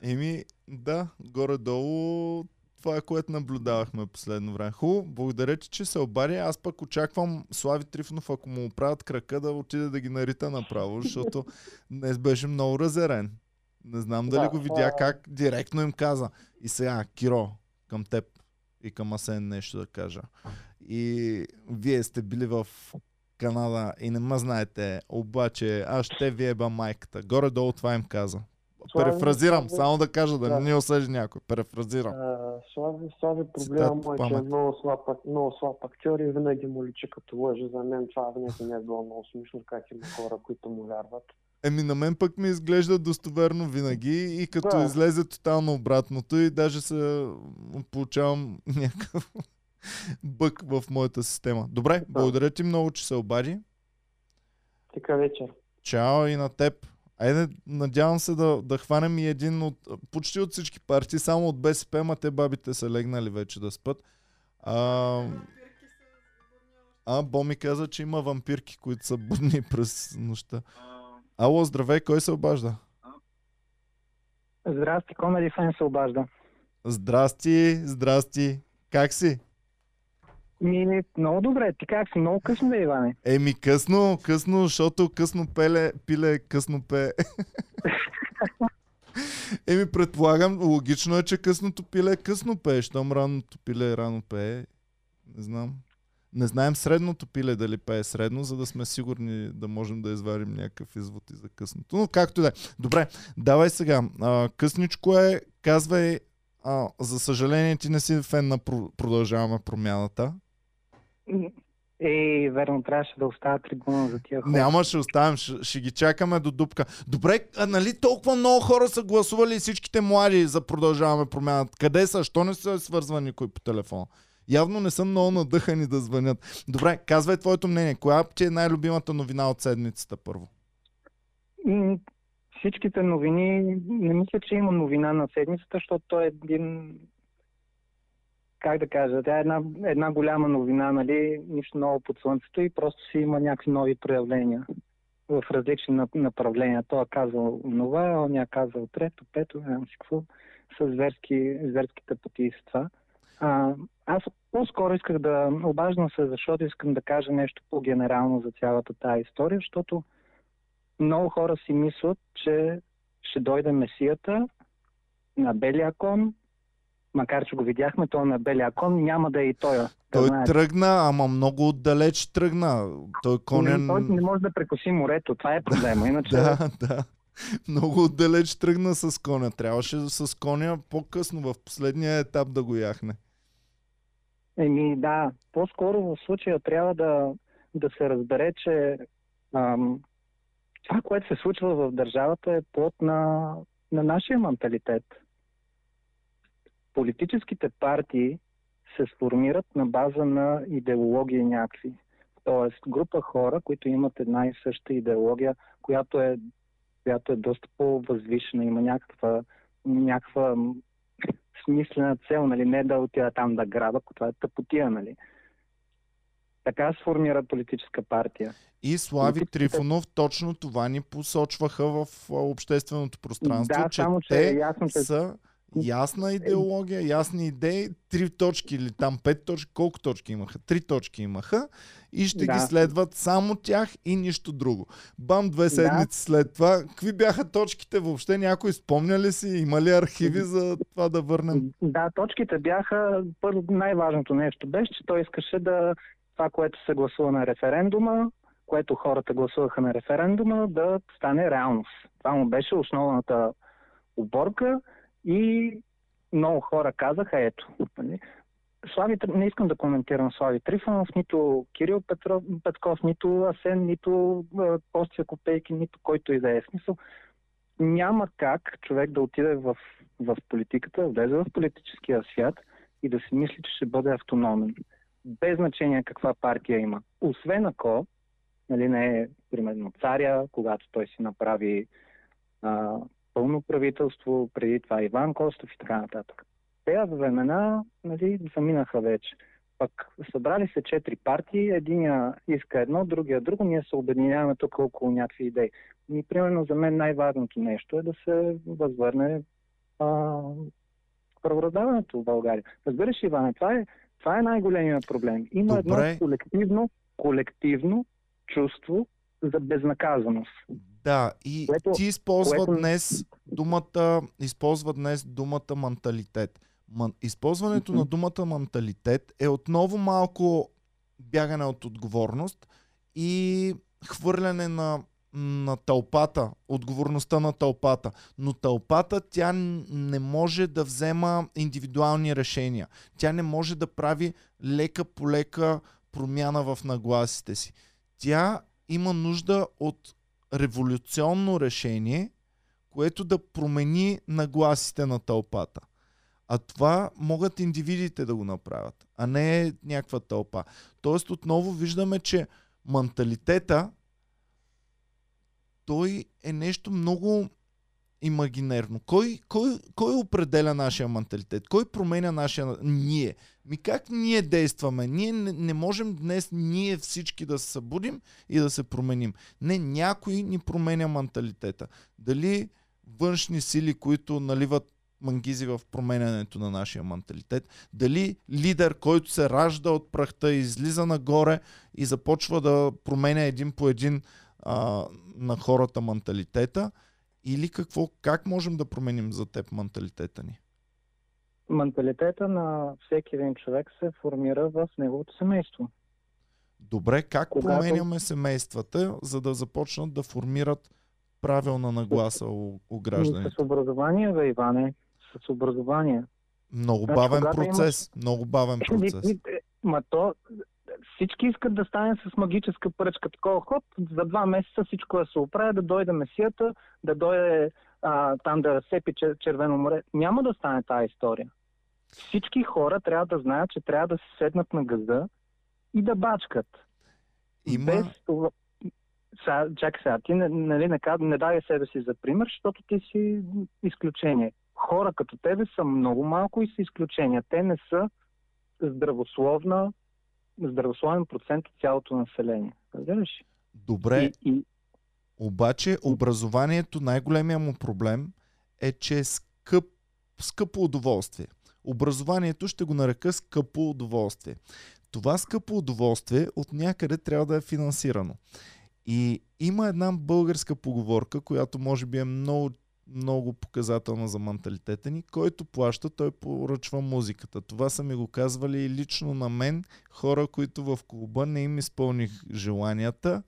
Еми, да, горе-долу това е което наблюдавахме последно време. Хубаво, благодаря ти, че се обади. Аз пък очаквам Слави Трифонов, ако му оправят крака, да отиде да ги нарита направо, защото днес беше много разерен. Не знам дали Да, го видя е- как директно им каза. И сега, Киро, към теб и към Асен нещо да кажа. И вие сте били в Канада и не ме знаете, обаче аз ще ви еба майката. Горе-долу това им каза. Слави- Префразирам, Слави- само да кажа, да, Да. не ни осъжи някой. Префразирам. А, Слави, Слави проблема му е, че е много слаб, много слаб актьор и винаги му личи като лъжи. За мен това винаги не е било много смешно, как има хора, които му вярват. Еми на мен пък ми изглежда достоверно винаги и като Да. излезе тотално обратното и даже се получавам някакъв бък в моята система. Добре, благодаря ти много, че се обади. Така вечер. Чао и на теб. Айде, надявам се да, да хванем и един от, почти от всички партии, само от БСП, ма те бабите са легнали вече да спят. А, а Боми каза, че има вампирки, които са будни през нощта. Ало, здравей, кой се обажда? Здрасти, Комеди Фен се обажда. Здрасти, здрасти. Как си? Ми, много добре. Ти как си? Много късно бе, Иване. Еми късно, късно, защото късно пеле, пиле, късно пее. Еми предполагам, логично е, че късното пиле късно пее, щом ранното пиле рано пее. Не знам. Не знаем средното пиле дали пее средно, за да сме сигурни да можем да извадим някакъв извод и за късното. Но както и да е. Добре, давай сега. А, късничко е, казвай, а, за съжаление ти не си фен на про- продължаваме промяната. Ей, верно, трябваше да оставя трибуна за тия хора. Няма, ще оставим, ще, ще ги чакаме до дупка. Добре, а нали толкова много хора са гласували всичките млади за продължаваме промяната? Къде са? Що не са свързвани никой по телефона? Явно не са много надъхани да звънят. Добре, казвай твоето мнение. Коя ти е най-любимата новина от седмицата първо? М, Всичките новини, не мисля, че има новина на седмицата, защото той е един как да кажа, тя е една, една голяма новина, нали, нищо ново под слънцето и просто си има някакви нови проявления в различни нап- направления. Той е казал това, он е казал трето, пето, не знам си какво, с зверски, зверските потийства. А, аз по-скоро исках да обаждам се, защото искам да кажа нещо по-генерално за цялата тази история, защото много хора си мислят, че ще дойде Месията на белия кон, макар че го видяхме, то на белия кон няма да е и той. Да Той знаете. тръгна, ама много отдалеч тръгна. Той конен... Не, той не може да прекоси морето, това е проблема. Иначе Да, да. Много отдалеч тръгна с коня. Трябваше с коня по-късно, в последния етап да го яхне. Еми да, по-скоро в случая трябва да, да се разбере, че ам, това, което се случва в държавата е плод на, на нашия менталитет. Политическите партии се сформират на база на идеологии някакви. Тоест група хора, които имат една и съща идеология, която е, която е доста по-възвишена, има някаква, някаква смислена цел, нали, не да отида там да граба, това е тъпотия, нали. Така се формира политическа партия. И Слави Политиците- Трифонов точно това ни посочваха в общественото пространство, Да, че само, че те е ясно, че- са ясна идеология, ясни идеи, три точки или там пет точки, колко точки имаха? Три точки имаха и ще Да. ги следват само тях и нищо друго. Бам, две седмици след това. Какви бяха точките въобще? Някой спомня ли си? Има ли архиви за това да върнем? Да, точките бяха, първо най-важното нещо беше, че той искаше да това, което се гласува на референдума, което хората гласуваха на референдума, да стане реалност. Това му беше основната оборка и много хора казаха, ето. нали. Слави, не искам да коментирам Слави Трифонов, нито Кирил Петров, Петков, нито Асен, нито Костя Копейки, нито който и да е смисъл. Няма как човек да отиде в, в политиката, влезе в политическия свят и да си мисли, че ще бъде автономен. Без значение каква партия има. Освен ако нали, не е примерно царя, когато той си направи а, пълно правителство, преди това Иван Костов и така нататък. Тези времена нали, заминаха вече. Пък събрали се четири партии, единия иска едно, другия друго, ние се обединяваме тук около някакви идеи. И примерно за мен най-важното нещо е да се възвърне а, правораздаването в България. Разбираш, Иване, това е, това е най-големия проблем. Има Добре. едно колективно, колективно чувство за безнаказаност. Да, и Което- ти използва което- днес думата, използва днес думата менталитет. Ман, използването Мгм. на думата менталитет е отново малко бягане от отговорност и хвърляне на, на тълпата, отговорността на тълпата. Но тълпата тя не може да взема индивидуални решения. Тя не може да прави лека по лека промяна в нагласите си. Тя има нужда от революционно решение, което да промени нагласите на тълпата. А това могат индивидите да го направят, а не някаква тълпа. Тоест отново виждаме, че менталитета той е нещо много имагинерно. Кой, кой, кой определя нашия менталитет? Кой променя нашия... Ние. Ми как ние действаме? Ние не, не можем днес ние всички да се събудим и да се променим. Не, някой ни променя менталитета. Дали външни сили, които наливат мангизи в променянето на нашия менталитет, дали лидер, който се ражда от прахта, излиза нагоре и започва да променя един по един а, на хората менталитета, или какво, как можем да променим за теб менталитета ни? Менталитета на всеки един човек се формира в неговото семейство. Добре, как Когато- променяме семействата, за да започнат да формират правилна нагласа у, у гражданите? С образование, бе, Иване. С образование. Много Значи, бавен когато процес. Много бавен процес. Ма то, всички искат да стане с магическа пръчка. Такова хоп, за два месеца всичко да се оправи, да дойде месията, да дойде а, там да разсепи чер- Червено море. Няма да стане тази история. Всички хора трябва да знаят, че трябва да се седнат на газа и да бачкат. Има... Без това... Сега, чакай сега, ти нали, не, не дай себе си за пример, защото ти си изключение. Хора като тебе са много малко и са изключения. Те не са здравословна, здравословен процент от цялото население. Разбираш? Добре, И, и обаче образованието, най-големия му проблем е, че е скъп, скъпо удоволствие. Образованието ще го нарека скъпо удоволствие. Това скъпо удоволствие от някъде трябва да е финансирано. И има една българска поговорка, която може би е много, много показателна за менталитета ни. Който плаща, той поръчва музиката. Това са ми го казвали и лично на мен хора, които в клуба не им изпълних желанията.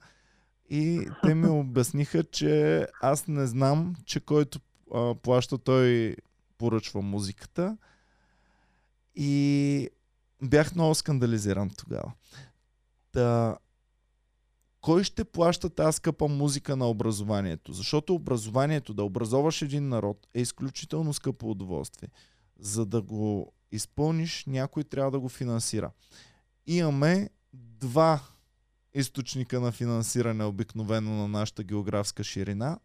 И те ми обясниха, че аз не знам, че който а, плаща, той поръчва музиката. И бях много скандализиран тогава. Та, кой ще плаща тази скъпа музика на образованието? Защото образованието, да образоваш един народ, е изключително скъпо удоволствие. За да го изпълниш, някой трябва да го финансира. Имаме два източника на финансиране обикновено на нашата географска ширина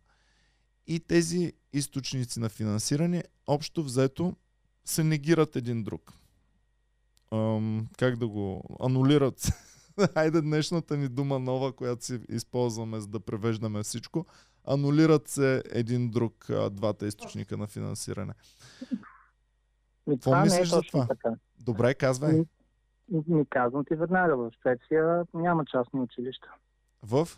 и тези източници на финансиране общо взето се негират един друг. Ам, как да го анулират се. Хайде днешната ни дума нова, която си използваме за да превеждаме всичко. Анулират се един друг двата източника на финансиране. Какво е мислиш за точно това? така. Добре, казвай. Ми, ми казвам ти веднага, в Швеция няма частни училища. В?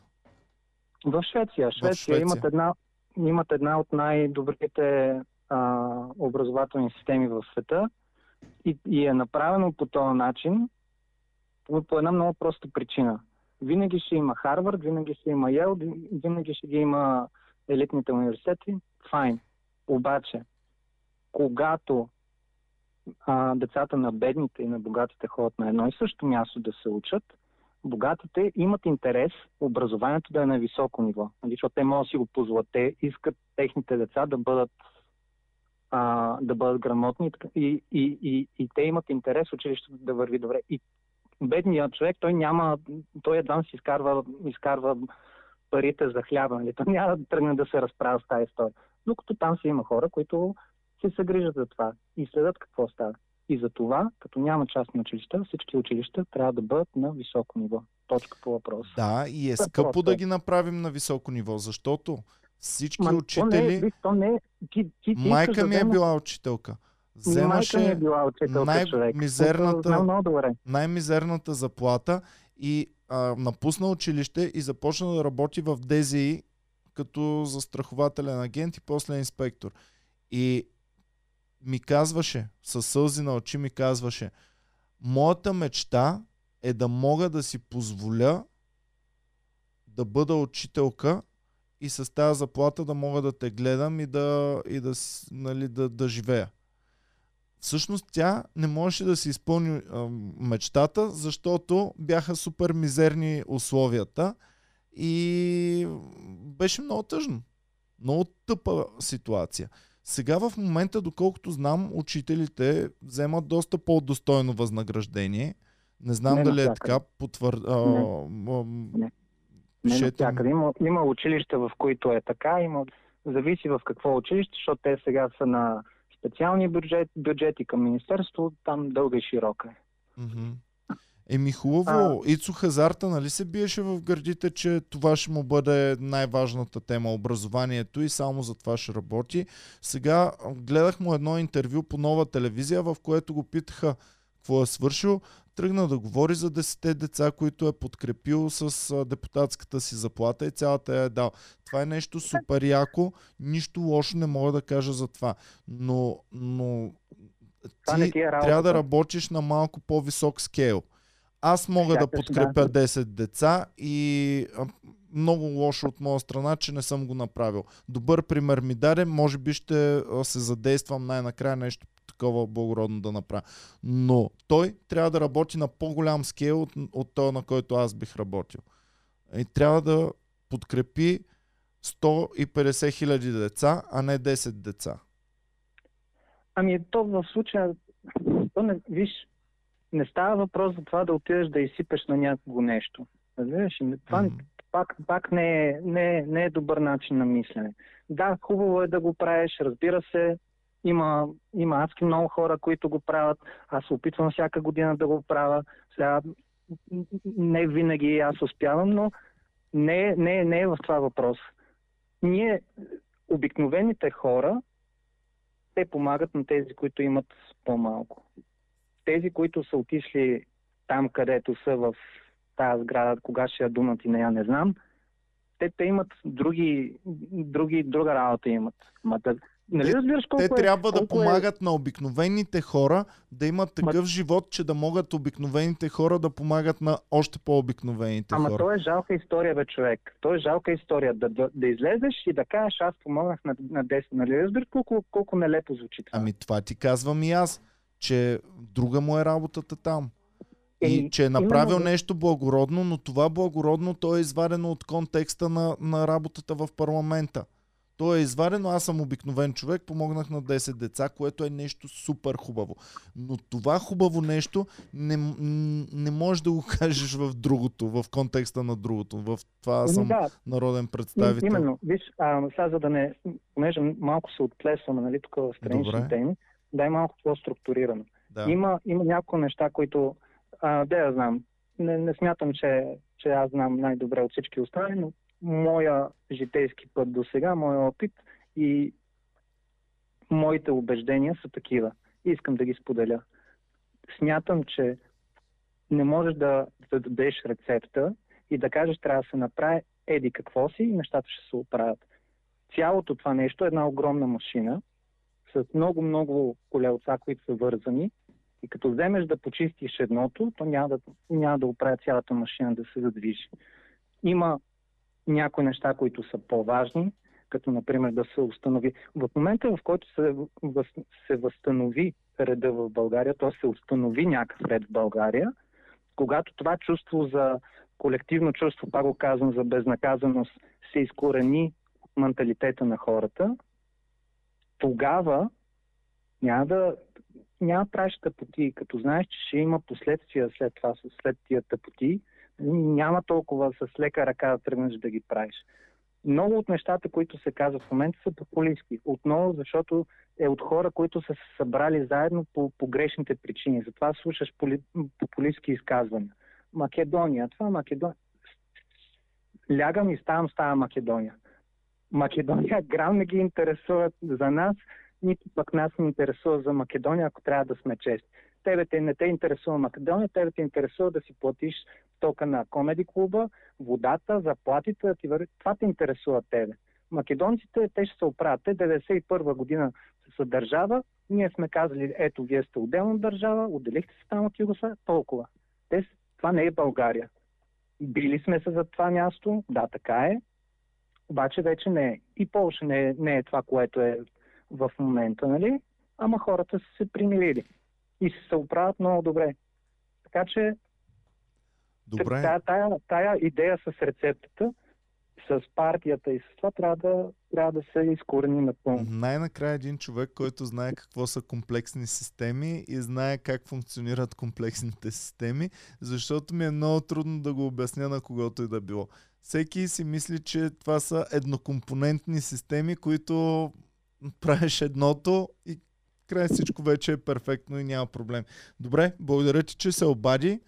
В Швеция. Швеция, Швеция. Имат, една, имат една от най-добрите а, образователни системи в света и, и е направено по този начин по, една много проста причина. Винаги ще има Харвард, винаги ще има Йел, винаги ще ги има елитните университети. Файн. Обаче, когато а, децата на бедните и на богатите ходят на едно и също място да се учат, богатите имат интерес образованието да е на високо ниво. Нали, защото те могат да си го позволят. Те искат техните деца да бъдат, а, да бъдат грамотни и, и, и, и те имат интерес училището да върви добре. И бедният човек, той няма, той едва си изкарва, изкарва парите за хляба, нали? Той няма да тръгне да се разправя с тази история. Докато там си има хора, които се съгрижат за това и следят какво става. И за това, като няма частни училища, всички училища трябва да бъдат на високо ниво. Точка по въпрос. Да, и е е скъпо просто. да ги направим на високо ниво, защото всички Ма, То не е, учители... то не е, ти, ти, ти Майка искаш ми да е била учителка. Е Вземаше човек. най-мизерната- най-мизерната заплата и а, напусна училище и започна да работи в ДЗИ като застрахователен агент и после инспектор. И ми казваше, със сълзи на очи ми казваше, моята мечта е да мога да си позволя да бъда учителка и с тази заплата да мога да те гледам и да, и да, нали, да, да живея. Всъщност тя не можеше да си изпълни а, мечтата, защото бяха супер мизерни условията и беше много тъжно. Много тъпа ситуация. Сега в момента, доколкото знам, учителите вземат доста по-достойно възнаграждение. Не знам Не дали е така. Потвър... А, м- Не пишете навсякъде. Има, има училища, в които е така, има, зависи в какво училище, защото те сега са на специални бюджет, бюджети към Министерство, там дълга и широка е. Мгм. Еми хубаво, А- Ицо Хазарта нали се биеше в гърдите, че това ще му бъде най-важната тема, образованието и само за това ще работи. Сега гледах му едно интервю по нова телевизия, в което го питаха какво е свършил. Тръгна да говори за 10 деца, които е подкрепил с депутатската си заплата и цялата я е дал. Това е нещо супер яко, нищо лошо не мога да кажа за това. Но, но ти ти е трябва да работиш на малко по-висок скейл. Аз мога да подкрепя да. 10 деца и много лошо от моя страна, че не съм го направил. Добър пример ми даде, може би ще се задействам най-накрая нещо такова благородно да направя. Но той трябва да работи на по-голям скейл от, от този, на който аз бих работил. И трябва да подкрепи 150 хиляди деца, а не 10 деца. Ами то в случая, то не, виж, не става въпрос за това да отидеш да изсипеш на някого нещо. Разбираш? Това Мгм. пак, пак не, е, не, е, не е добър начин на мислене. Да, хубаво е да го правиш, разбира се, има, има адски много хора, които го правят. Аз се опитвам всяка година да го правя. Сега не винаги аз успявам, но не, не, не е в това въпрос. Ние, обикновените хора, те помагат на тези, които имат по-малко. Тези, които са отишли там, където са в тази сграда, кога ще я дунат и не я не знам, те, те имат други, други, друга работа имат. Ма да, нали Те- разбираш колко Те е, трябва да колко е- помагат на обикновените хора да имат такъв живот, че да могат обикновените хора да помагат на още по-обикновените Ама хора. то е жалка история, бе, човек. То е жалка история. Да, да, да излезеш и да кажеш, аз помогнах на, на 10. Нали разбираш колко, колко нелепо звучи това? Ами това ти казвам и аз, че друга му е работата там. И че е направил именно- нещо благородно, но това благородно то е извадено от контекста на, на работата в парламента. То е извадено, аз съм обикновен човек, помогнах на 10 деца, което е нещо супер хубаво. Но това хубаво нещо не, не можеш да го кажеш в другото, в контекста на другото. В това аз Еми, съм да, народен И- представител. Именно, виж, а, сега за да не, понеже малко се отплесваме, нали, тук в странични теми, дай малко по-структурирано. Да. Има, има няколко неща, които, а, да я знам, не, не смятам, че, че аз знам най-добре от всички останали, но моя житейски път до сега, моя опит и моите убеждения са такива. Искам да ги споделя. Смятам, че не можеш да, да дадеш рецепта и да кажеш трябва да се направи еди какво си и нещата ще се оправят. Цялото това нещо е една огромна машина с много-много колелца, които са вързани и като вземеш да почистиш едното, то няма да, няма да оправя цялата машина да се задвижи. Има някои неща, които са по-важни, като например да се установи. В момента, в който се, въз, се възстанови реда в България, т.е. се установи някакъв ред в България, когато това чувство за колективно чувство, пак го казвам, за безнаказаност, се изкорени от менталитета на хората, тогава няма да, няма правиш тъпоти. Като знаеш, че ще има последствия след това, след тия тъпоти, няма толкова с лека ръка да тръгнеш да ги правиш. Много от нещата, които се казват в момента, са популистски. Отново, защото е от хора, които са се събрали заедно по погрешните причини. Затова слушаш поли, популистски изказвания. Македония, това Македония. Лягам и ставам с тази Македония. Македония грам не ги интересува за нас, нито пък нас не интересува за Македония, ако трябва да сме чести. Тебе те не те интересува Македония, тебе те интересува да си платиш тока на комеди клуба, водата, заплатите, да ти вър... това те интересува тебе. Македонците, те ще се оправят. Те 91 година са държава, ние сме казали, ето, вие сте отделна държава, отделихте се там от Югославия, толкова. Те, това не е България. Били сме се за това място, да, така е, обаче вече не е. И Полша не е, не е това, което е в момента, нали? Ама хората са се примирили и се оправят много добре. Така че Добре. Тая, тая, тая идея с рецептата, с партията и с това трябва да, трябва да се изкорени напълно. Най-накрая един човек, който знае какво са комплексни системи и знае как функционират комплексните системи, защото ми е много трудно да го обясня на когото и да било. Всеки си мисли, че това са еднокомпонентни системи, които правиш едното и край всичко вече е перфектно и няма проблем. Добре, благодаря ти, че се обади.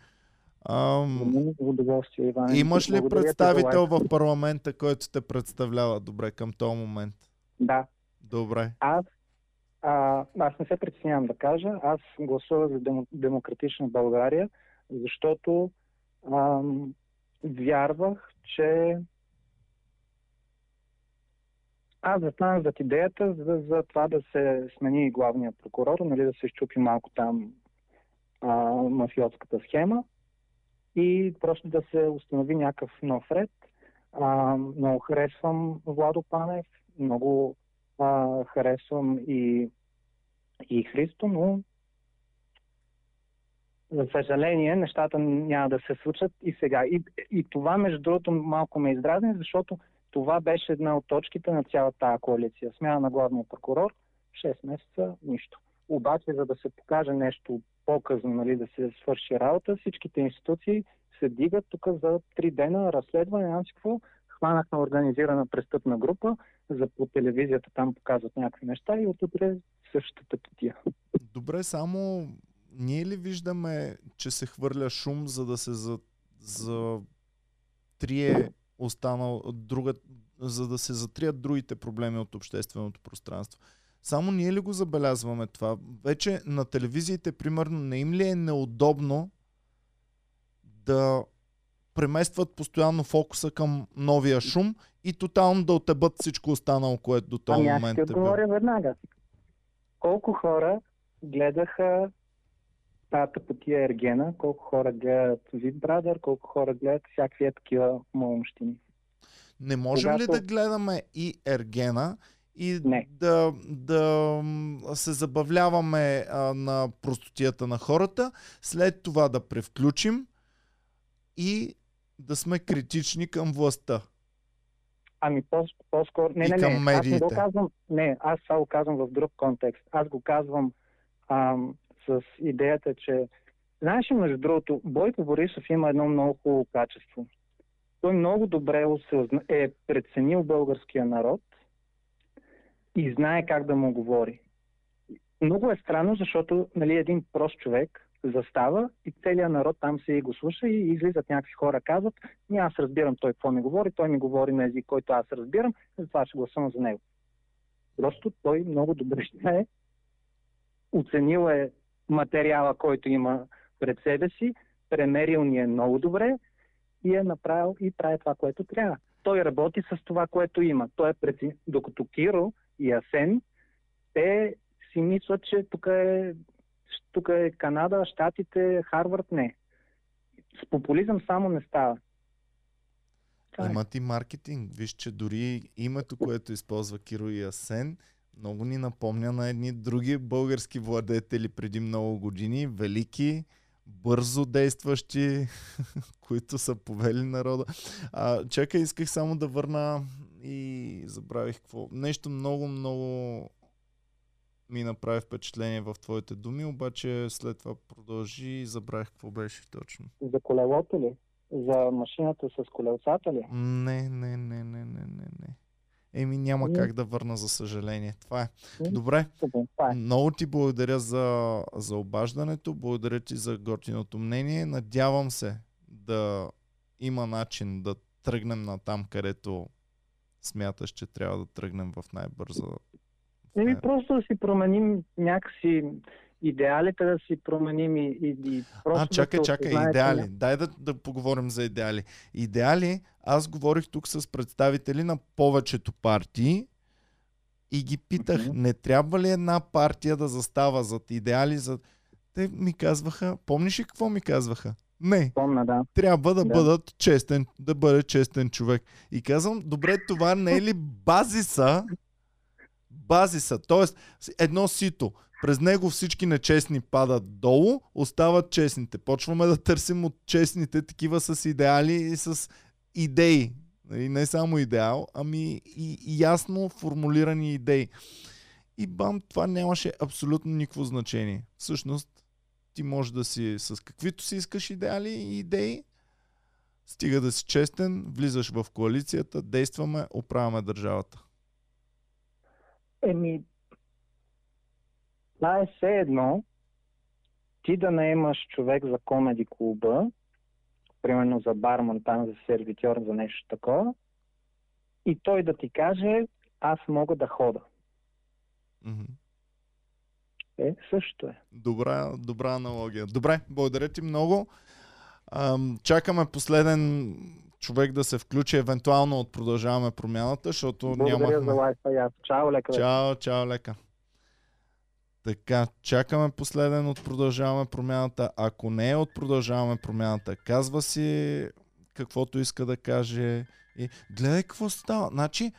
Ам, удоволствие, Иван. имаш ли Благодаря представител в парламента, който те представлява добре към този момент? Да. Добре. Аз, а, аз не се притеснявам да кажа. Аз гласувах за демо, Демократична България, защото ам, вярвах, че аз застанах зад идеята за, за това да се смени главния прокурор, нали, да се щупи малко там а, мафиотската схема и просто да се установи някакъв нов ред. А, много харесвам Владо Панев, много а, харесвам и, и Христо, но за съжаление нещата няма да се случат и сега. И, и това, между другото, малко ме издразни, защото това беше една от точките на цялата коалиция. Смяна на главния прокурор, 6 месеца, нищо. Обаче, за да се покаже нещо по-късно, нали, да се свърши работа, всичките институции се дигат тук за три дена разследване, си какво, хванахме организирана престъпна група, за по телевизията там показват някакви неща и отутре същата потия. Добре, само ние ли виждаме, че се хвърля шум, за да се за, за трие останал, друга, за да се затрият другите проблеми от общественото пространство? Само ние ли го забелязваме това? Вече на телевизиите, примерно, не им ли е неудобно да преместват постоянно фокуса към новия шум и тотално да отебат всичко останало, което до този Ами аз момент ще е било. отговоря веднага. Колко хора гледаха тази потия Ергена, колко хора гледат Вид Брадър, колко хора гледат всякакви такива маломщини. Не можем ли Когато- да гледаме и Ергена и Не. да, да се забавляваме а, на простотията на хората, след това да превключим и да сме критични към властта. Ами по- по-скоро... Не, И не, не, аз не го казвам... Не, аз това го казвам в друг контекст. Аз го казвам ам, с идеята, че... Знаеш ли, между другото, Бойко Борисов има едно много хубаво качество. Той много добре е преценил българския народ и знае как да му говори. Много е странно, защото нали, един прост човек застава и целият народ там се и го слуша и излизат някакви хора, казват, не аз разбирам той какво ми говори, той ми говори на език, който аз разбирам, затова ще гласувам за него. Просто той много добре знае, оценил е материала, който има пред себе си, премерил ни е много добре и е направил и прави това, което трябва. Той работи с това, което има. Той е прецен... Докато Киро и Асен, те си мислят, че тук е, тук е Канада, Штатите, Харвард, не. С популизъм само не става. Имат и маркетинг. Виж, че дори името, което използва Киро и Асен, много ни напомня на едни други български владетели преди много години, велики, бързо действащи, които са повели народа. А, чакай, исках само да върна и забравих какво. Нещо много, много ми направи впечатление в твоите думи, обаче след това продължи и забравих какво беше точно. За колелото ли? За машината с колелцата ли? Не, не, не, не, не, не, не. Еми няма Ами- как да върна, за съжаление. Това е. Ами, Добре, е. много ти благодаря за, за обаждането, благодаря ти за готиното мнение. Надявам се да има начин да тръгнем на там, където смяташ, че трябва да тръгнем в най-бърза. Еми, просто да си променим някакси идеалите, да си променим и, и, и просто А, чакай, да чакай, осъзнае, че идеали. Дай да, да поговорим за идеали. Идеали, аз говорих тук с представители на повечето партии и ги питах, Мгм. не трябва ли една партия да застава зад идеали? За... Те ми казваха, помниш ли какво ми казваха? Не, Помня, да. трябва да, Да. бъдат честен, да бъде честен човек. И казвам, добре, това не е ли базиса? Базиса, т.е. едно сито. През него всички нечестни падат долу, остават честните. Почваме да търсим от честните такива с идеали и с идеи. И не само идеал, ами и, ясно формулирани идеи. И бам, това нямаше абсолютно никакво значение. Всъщност, ти можеш да си с каквито си искаш идеали и идеи, стига да си честен, влизаш в коалицията, действаме, оправяме държавата. Еми, това е все едно ти да наемаш човек за комеди клуба, примерно за барман, там за сервитьор, за нещо такова, и той да ти каже, аз мога да хода. Мгм. Е, също е. Добра, добра аналогия. Добре, благодаря ти много. Ам, чакаме последен човек да се включи, евентуално от продължаваме промяната, защото Благодаря нямахме... за лайфа и аз. Чао, лека. Чао, чао, лека. Така, чакаме последен от продължаваме промяната. Ако не е от продължаваме промяната, казва си каквото иска да каже. И гледай какво става. Значи,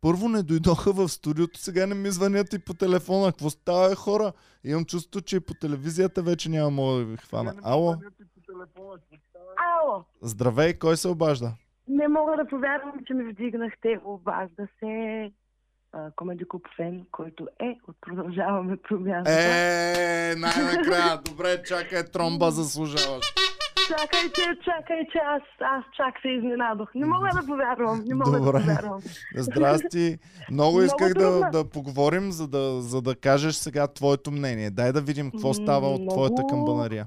първо не дойдоха в студиото, сега не ми звънят и по телефона. Какво става, е, хора? Имам чувство, че и по телевизията вече няма мога да ви хвана. Ало, Ало, здравей, кой се обажда? не мога да повярвам, че ми вдигнахте. Обажда се Комеди Клуб Фен, който е от Продължаваме промяната. Е, най-накрая. Добре, чакай, тромба заслужаваш. Чакайте, чакайте, аз, аз чак се изненадох. Не мога да повярвам, не мога Добре. да повярвам. Здрасти. Много Много исках да, да поговорим, за да, за да кажеш сега твоето мнение. Дай да видим какво става от Много- твоята камбанария.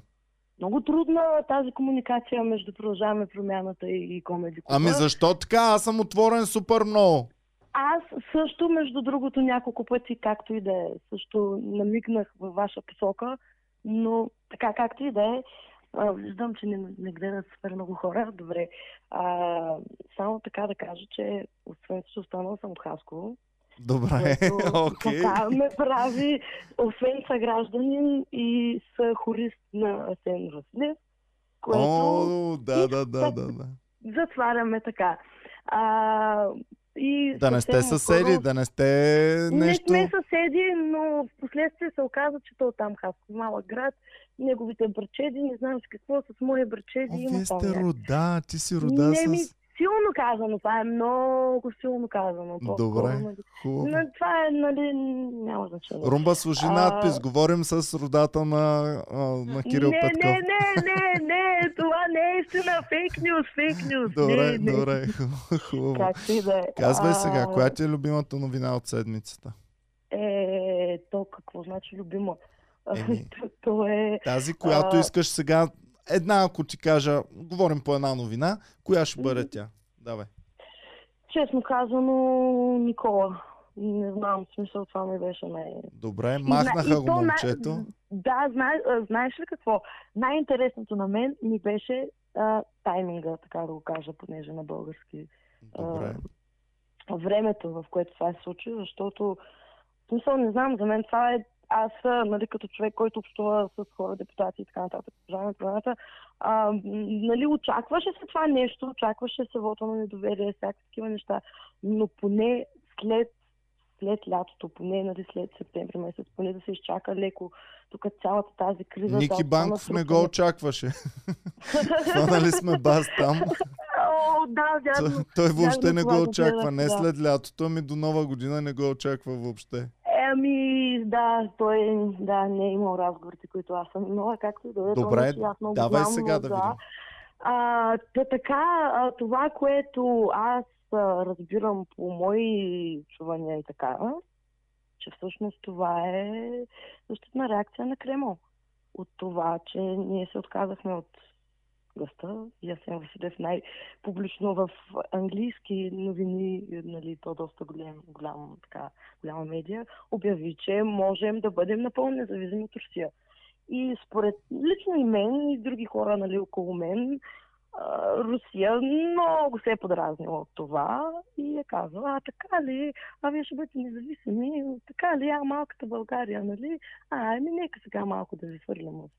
Много трудна тази комуникация между Продължаваме промяната и, и Комеди. Ами защо така? Аз съм отворен супер много. Аз също, между другото, няколко пъти, както и да е, също намигнах във ваша посока, но така както и да е, виждам, че не, не гледат супер много хора. Добре. А, само така да кажа, че освен че останала съм Хасково, Добре, окей. така ме прави, освен съгражданин и съхорист на Асен Василев, което О, да, да, да, да, да. затваряме така. А, и Да не сте съседи, скоро- да не сте не нещо... сме съседи, но в последствие се оказа, че той е там Хасково, малък град. Неговите брачеди, не знам с какво, с мои брачеди О, има вие сте рода, ти си рода Не ми с... силно казано, това е много силно казано. Добре, нали. хубаво. Но това е, нали, няма значение. Румба, служи А, надпис. Говорим с родата на, а, на Кирил не, Петков. не, не, не, не, това не е истина. Фейк нюз, фейк нюз. Добре, не, не. добре, хубаво. Както и да е. Казвай сега, коя ти е любимата новина от седмицата? Е, то какво значи любимо? Еми. То е... Тази, която А, искаш сега, една ако ти кажа, говорим по една новина, коя ще бъде тя? Давай. Честно казано, Никола. Не знам, смисъл това ми беше най... Добре, И махнаха и го най- момчето. Да, знае, знаеш ли какво? Най-интересното на мен ми беше а, тайминга, така да го кажа, понеже на български. Добре. а, времето, в което това се случи, защото смисъл не знам, за мен това е аз, нали, като човек, който общува с хора, депутати и така нататък, продължаваме програмата, а, нали, очакваше се това нещо, очакваше се вота на недоверие, всякакви такива неща, но поне след след лятото, поне нали, след септември месец, поне да се изчака леко, тук цялата тази криза. Ники това Банков не го очакваше. Хванали сме бас там. О, да, вярно. Той- Той въобще не това го очаква. Не да. след лятото, ами до нова година не го очаква въобще. Ами, да, той да, не е имал разговорите, които аз съм имала, както и да е. Добре, нещо аз много давай знам, сега но да видим. А, та така, а, това, което аз а, разбирам по мои чувания и така, че всъщност това е защитна реакция на Кремъл. От това, че ние се отказахме от гъста. И Асен Василев най-публично в английски новини, нали, то доста голям, голям, така, голяма медия, обяви, че можем да бъдем напълно независими от Русия. И според лично и мен, и други хора нали, около мен, Русия много се е подразнила от това и е казала, а така ли, а вие ще бъдете независими, така ли, а малката България, нали, а, ами нека сега малко да ви свърлям в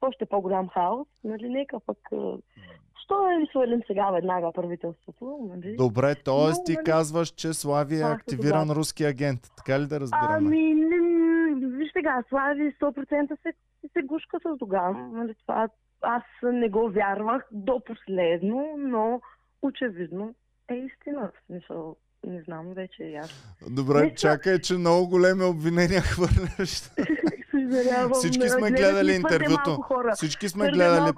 още по-голям хаос, нали, нека пък, а, що да ви свалим сега веднага правителството, нали? Добре, т.е. Ти нали, казваш, че Слави е това са активиран добавки. руски агент. Така ли да разбираме? Ами, не, виж сега, Слави 100% се, се гушка с Доган. Нали, това аз не го вярвах до последно, но очевидно е истина. В смисъл, не знам вече и аз. Добре, Мисля- чакай, че много големи обвинения хвърляш. Всички сме гледали интервюто. Всички сме гледали.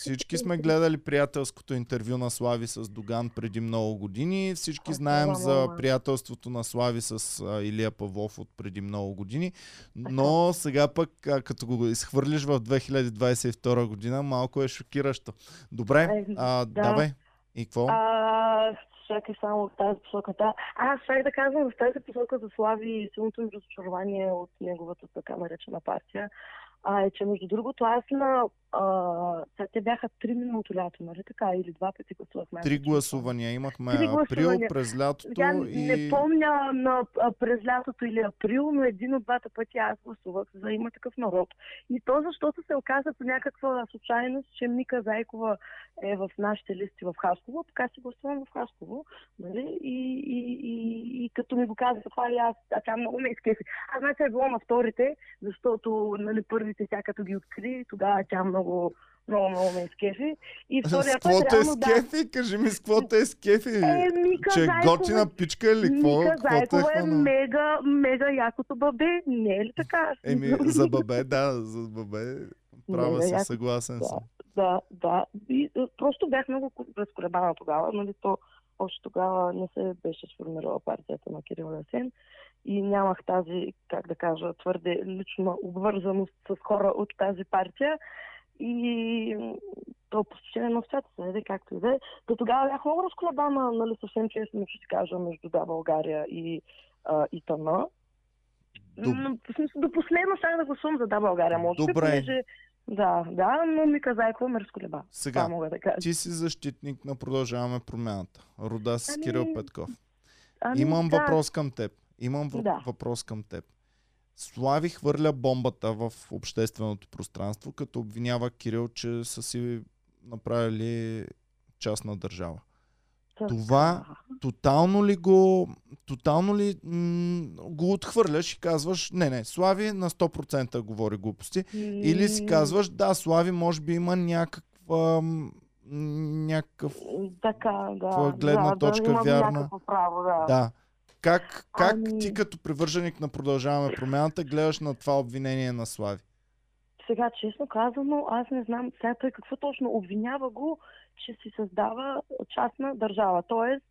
Всички сме гледали приятелското интервю на Слави с Доган преди много години. Всички знаем за приятелството на Слави с Илия Павлов от преди много години. Но сега пък, като го изхвърлиш в 2022 година, малко е шокиращо. Добре, а, да. давай. И какво? А, чакай само в тази посока. Да. Аз ще да казвам в тази посока за Слави силното ми разочарование от неговата така наречена партия. А, е, че между другото аз на... А, те бяха три миналото лято, нали така? Или два пъти гласувахме. Три гласувания имахме Три април, гласувания. през лятото Сега и... не помня на, през лятото или април, но един от двата пъти аз гласувах за има такъв народ. И то защото се оказа по някаква случайност, че Мика Зайкова е в нашите листи в Хасково, така си гласувам в Хасково. Нали? И, и, и, и, като ми го казаха това и аз, а тя много ме изкефи. Аз значи е било на вторите, защото нали, първите тя като ги откри, тогава тя много много, много ме изкефи. И С втория какво път реално да. скефи? Кажи ми с какво те скефи? Е, Мика Че е Зайкова- готина пичка или какво? Мика те Зайкова е хвана? мега, мега якото бабе. Не е ли така? Еми, за бабе, да, за бабе. Права Мега си, яко. съгласен Да, съм. да, да. И, е, просто бях много разколебана тогава. Нали, то още тогава не се беше сформирала партията на Кирил Лесен и нямах тази, как да кажа, твърде лична обвързаност с хора от тази партия. И то по стечение на обстоятелства, нали, както и да е. До тогава бях много разколебана, нали, съвсем честно ще кажа, между Да, България и, а, и. Доб- М, В смисъл, до последно ще да гласувам за Да, България, може би, Добре. понеже да, да, но Мика Зайкова ме разколеба. Сега, Това мога да кажа. Ти си защитник на Продължаваме промяната. Рода с Ами, Кирил Петков. Ами, Имам да, въпрос към теб. Имам въ- Да. въпрос към теб. Слави хвърля бомбата в общественото пространство, като обвинява Кирил, че са си направили частна държава. Това тотално ли го, тотално ли м- го отхвърляш и казваш, не, не, Слави на 100% говори глупости. Или си казваш, да, Слави може би има някаква, някакъв, Така, да. гледна да, точка да, вярна. право, да. да. Как, как Ами- ти като привърженик на Продължаваме промяната гледаш на това обвинение на Слави? Сега, честно казано, аз не знам сега той какво точно обвинява го, че си създава частна държава. Тоест,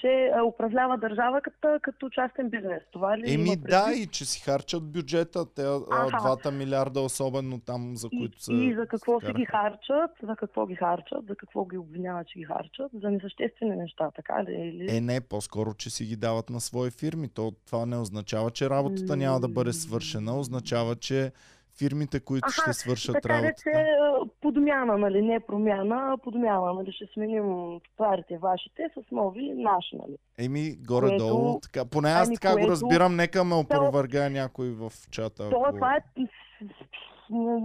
че управлява държава като, като частен бизнес. Това ли Еми да, и че си харчат бюджета, те Аха. двата милиарда особено там, за И, които са... и за какво си ги харчат, за какво ги харчат, за какво ги обвиняват, че ги харчат, за несъществени неща, така ли? Или... Е, не, по-скоро, че си ги дават на свои фирми. То, това не означава, че работата няма да бъде свършена. Означава, че фирмите, които Аха, ще свършат Така работата... че а, подмяна, нали? Не промяна, а подмяна. Нали? Ще сменим старите вашите с нови наши, нали? Еми, горе-долу, Което- така. Поне аз ами, така го което- разбирам. Нека ме опровергае някой в чата. То, ако- това е... Не,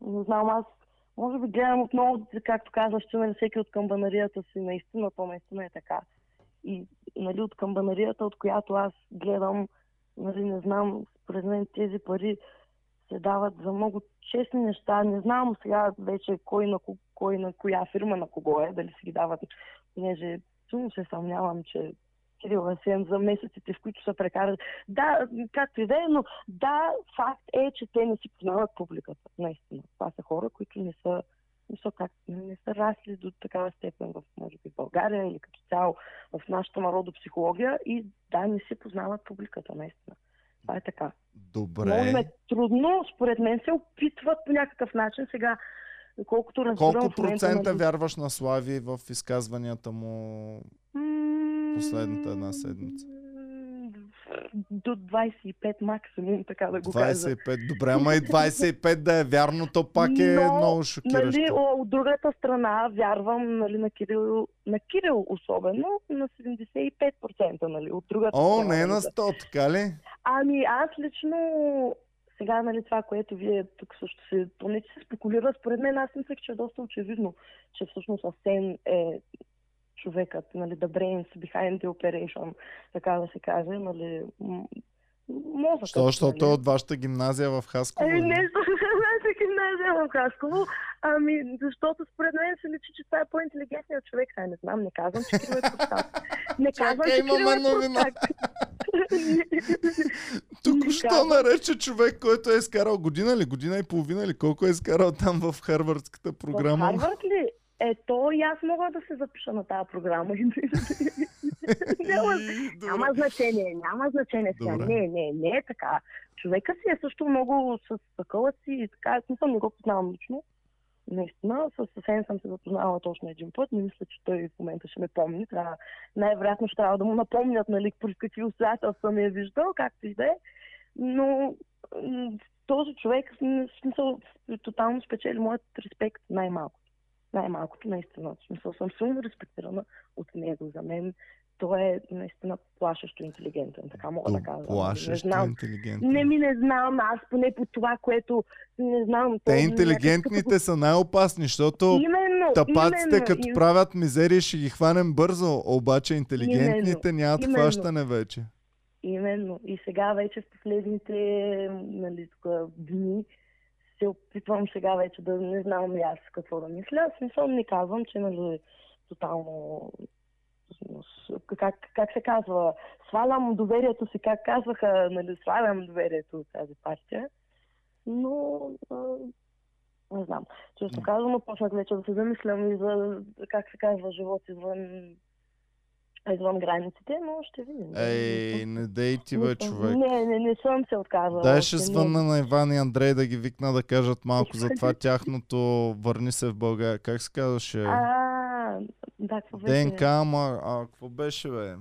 не знам, аз може би гледам отново, както казваш, че нали, всеки от камбанарията си наистина, то наистина е така. И нали, от камбанарията, от която аз гледам, нали, не знам, според мен тези пари се дават за много честни неща. Не знам сега вече кой на, ко- кой на коя фирма на кого е, дали си ги дават, понеже силно се съмнявам, че Кирил Асен за месеците, в които са прекарали. Да, както и да е, но да, факт е, че те не си познават публиката. Наистина. Това са хора, които не са са, как, не са расли до такава степен в, може би, България или като цяло в нашата народопсихология и да, не си познават публиката, наистина. Това е така. Много Добре. е трудно, според мен се опитват по някакъв начин сега, колкото разбирам Колко процента нали, вярваш на Слави в изказванията му? последната една седмица? До 25 максимум, така да го кажа. 25. Добре, ама и 25 да е вярно, то пак е Но, много шокиращо. Нали, от другата страна вярвам нали, на, Кирил, на Кирил особено на 75%. Нали, от другата О, страна. не е на нали. 100, така ли? Ами аз лично сега, нали, това, което вие тук също се, поне че се спекулира, според мен аз мислех, че е доста очевидно, че всъщност Асен е човекът, нали, the brains behind the operation, така да се каже, нали, м- мозъкът. Що, защото е нали. от вашата гимназия в Хасково. Ами ли? не, за гимназия в Хасково. Ами, защото според мен се личи, че това е по-интелигентният човек. Ай, не знам, не казвам, че Кирил е простак. Не казвам, Чакай, че Кирил е новина. Току-що казвам. нарече човек, който е изкарал година ли, година и половина ли, колко е изкарал там в Харвардската В програма. Харвард ли? Ето, и аз мога да се запиша на тази програма. няма, няма значение, няма значение сега. Добре. Не, не, не е така. Човека си е също много с такъва си и така. Смисъл не го познавам лично. Наистина, с съвсем съм се запознавала точно един път. Не мисля, че той в момента ще ме помни. Трябва, най-вероятно ще трябва да му напомнят, нали, при какви обстоятелства ме е виждал, както и да е. Но този човек, в смисъл, тотално спечели моят респект най-малко най-малкото, наистина. В смисъл съм силно респектирана от него. За мен той е наистина плашещо интелигентен, така мога да кажа. Не Плашещо знам. интелигентен. Не ми не знам, аз поне по това, което не знам. Те то интелигентните са най-опасни, защото Именно, тапаците именно, като и- правят мизерии ще ги хванем бързо, обаче интелигентните нямат именно. хващане вече. Именно. И сега вече в последните нали, тук, дни се опитвам сега вече да не знам ли аз какво да мисля. Смисъл не казвам, че нали, тотално как, как се казва, свалям доверието си, как казваха, нали, свалям доверието от тази партия. Но не знам. Често казвам, почнах вече да се замислям и за, как се казва, живот извън, извън границите, но ще видим. Ей, не дей ти бе, човек. Не, не, не съм се отказала. Дай ще звънна на Иван и Андрей да ги викна да кажат малко за това тяхното върни се в България. Как се казваше? А, да, какво беше? ДНК, ама а, какво беше, бе?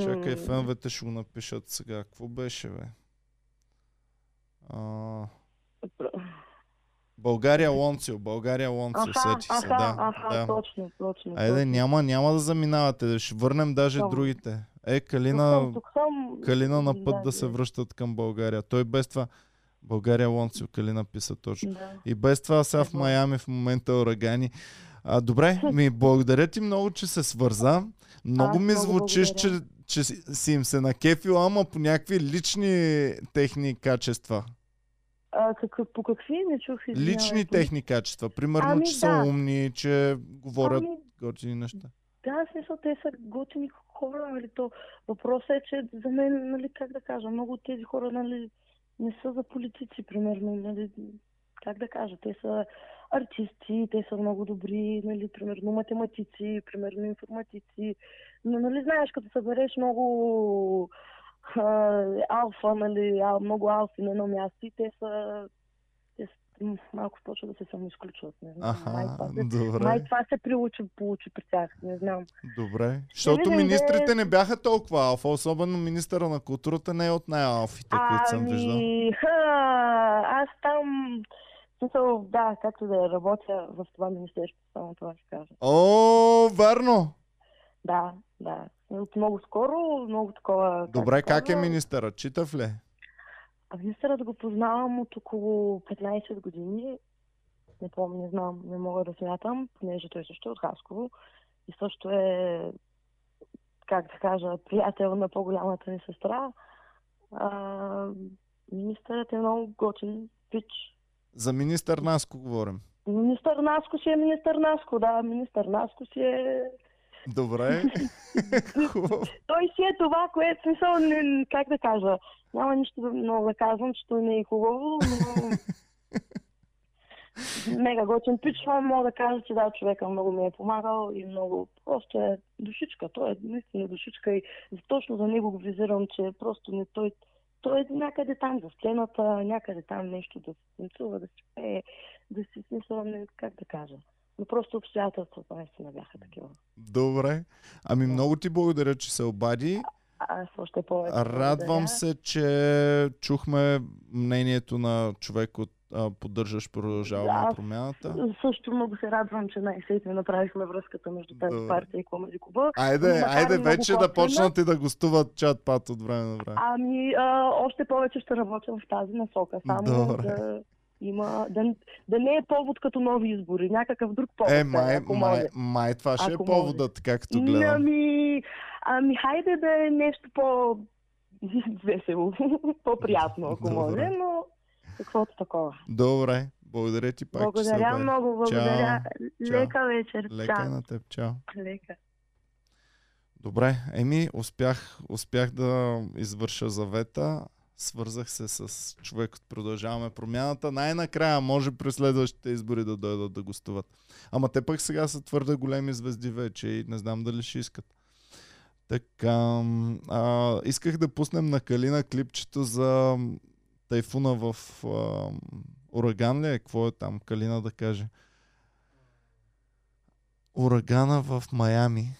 Чакай, феновете ще го напишат сега. Какво беше, бе? А, България Лонцио, България Лонцио, Аха, сетих се, аха, да. аха, да. точно, точно. Айде, няма, няма да заминавате, ще върнем даже Добре. другите. Е, Тук Калина, съм, тук съм. Калина на път Да, да се връщат към България. Той без това, България Лонцио, Калина писа точно. Да. И без това сега в Майами в момента урагани. А, добре, ми благодаря ти много, че се свърза. Много Аз ми звучиш, че, че си им се накефила, ама по някакви лични техни качества. А, как, по какви не чух извинявай. Лични техни качества. Примерно, Ами че да. са умни, че говорят Ами, готини неща. Да, в смисъл, те са готини хора, нали, то въпросът е, че за мен, нали, как да кажа, много от тези хора, нали, не са за политици, примерно, нали, как да кажа, те са артисти, те са много добри, нали, примерно математици, примерно информатици, но, нали, знаеш, като събереш много алфа, нали, а, много алфи на едно място и те са, те са м, малко почва да се самоизключват, не знам, май Аха, това се добре. май това се приучи, получи при тях, не знам. Добре. Защото министрите не бяха толкова алфа, особено министъра на културата не е от най-алфите, които съм виждал. Ами, ха, аз там, смисъл, да, както да работя в това министерство, само това ще кажа. О, верно! Да, да. От много скоро, много такова... Добре, се как е министъра? Читав ли? Министърът го познавам от около 15 години. Не помня, не знам, не мога да смятам, понеже той също е от Хасково. И също е, как да кажа, приятел на по-голямата ми сестра. А, министърът е много готин пич. За министър Наско говорим. Министър Наско си е министър Наско, да, министър Наско си е Добре. Той си е това, което смисъл, как да кажа, няма нищо много да казвам, че той не е хубаво, но мега готин пич, но мога да кажа, че да, човека много ми е помагал и много просто е душичка. Той е наистина душичка и точно за него го визирам, че просто не той, той е някъде там за сцената, някъде там нещо да се танцува, да се пее, да си смисъл, как да кажа. Но просто обстоятелствата наистина бяха такива. Добре. Ами много ти благодаря, че се обади. Аз още повече. Радвам благодаря. се, че чухме мнението на човек от а, поддържаш продължаваме Да, промяната. Също много се радвам, че най-сетне направихме връзката между тази Добре. партия и Комеди Куба. Айде, Макар айде вече да почнат и да гостуват чат пат от време на време. Ами, а, още повече ще работя в тази насока. Само Добре. да има... Да, да не е повод като нови избори, някакъв друг повод. Е, май, ако май, май това ще е поводът, както гледам. Ами, ами, хайде да е нещо по весело, по-приятно, ако Добре. може, но каквото такова. Добре, благодаря ти пак, че благодаря обади. много, благодаря. Чао. Лека вечер. Лека Чао. на теб, чао. Лека. Добре, еми, успях, успях да извърша завета. Свързах се с човек от Продължаваме промяната. Най-накрая може през следващите избори да дойдат да гостуват. Ама те пък сега са твърде големи звезди вече и не знам дали ще искат. Така, а, исках да пуснем на Калина клипчето за тайфуна в а, ураган ли е? Какво е там? Калина да каже. Урагана в Майами.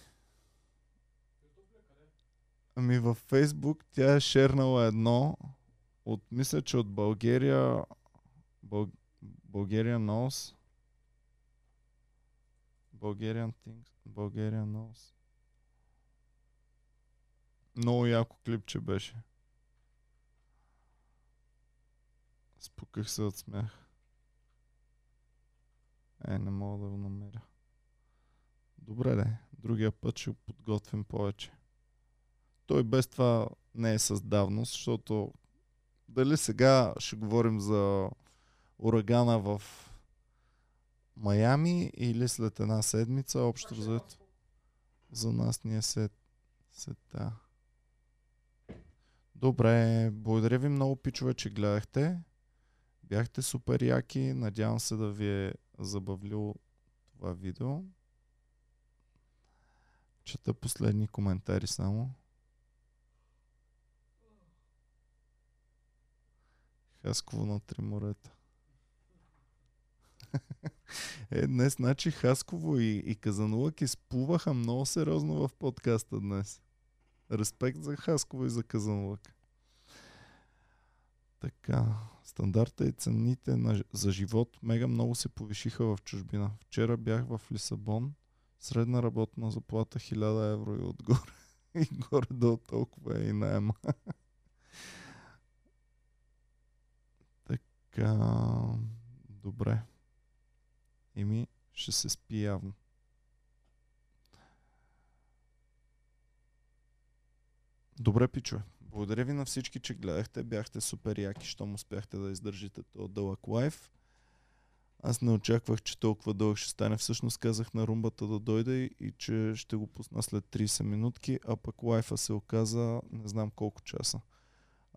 Ами във Фейсбук тя е шернала едно от, мисля, че от България Бъл... Bulgarian Knows Bulgarian Things Bulgarian Knows Много яко клипче беше. Спуках се от смях. Е, не мога да го намеря. Добре, де. Другия път ще го подготвим повече. Той без това не е с давност, защото дали сега ще говорим за урагана в Майами или след една седмица, общо взето. За нас ни е сет, сета. Добре, благодаря ви много, пичове, че гледахте. Бяхте супер яки. Надявам се да ви е забавляло това видео. Чета последни коментари само. Хасково на три морета. е, днес, значи Хасково и, и Казанлък изплуваха много сериозно в подкаста днес. Респект за Хасково и за Казанлък. Така, стандарта и цените на, за живот мега много се повишиха в чужбина. Вчера бях в Лисабон, средна работна заплата 1000 евро и отгоре. И горе долу толкова е и найема. така, добре. Еми, ще се спи явно. Добре, пичове. Благодаря ви на всички, че гледахте. Бяхте супер яки, щом успяхте да издържите този дълъг лайф. Аз не очаквах, че толкова дълъг ще стане. Всъщност казах на румбата да дойде и че ще го пусна след 30 минутки, а пък лайфа се оказа не знам колко часа.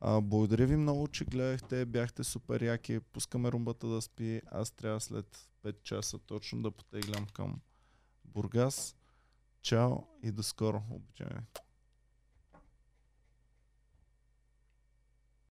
А, благодаря ви много, че гледахте. Бяхте супер яки. Пускаме румбата да спи. Аз трябва след 5 часа точно да потеглям към Бургас. Чао и до скоро. Обичаме.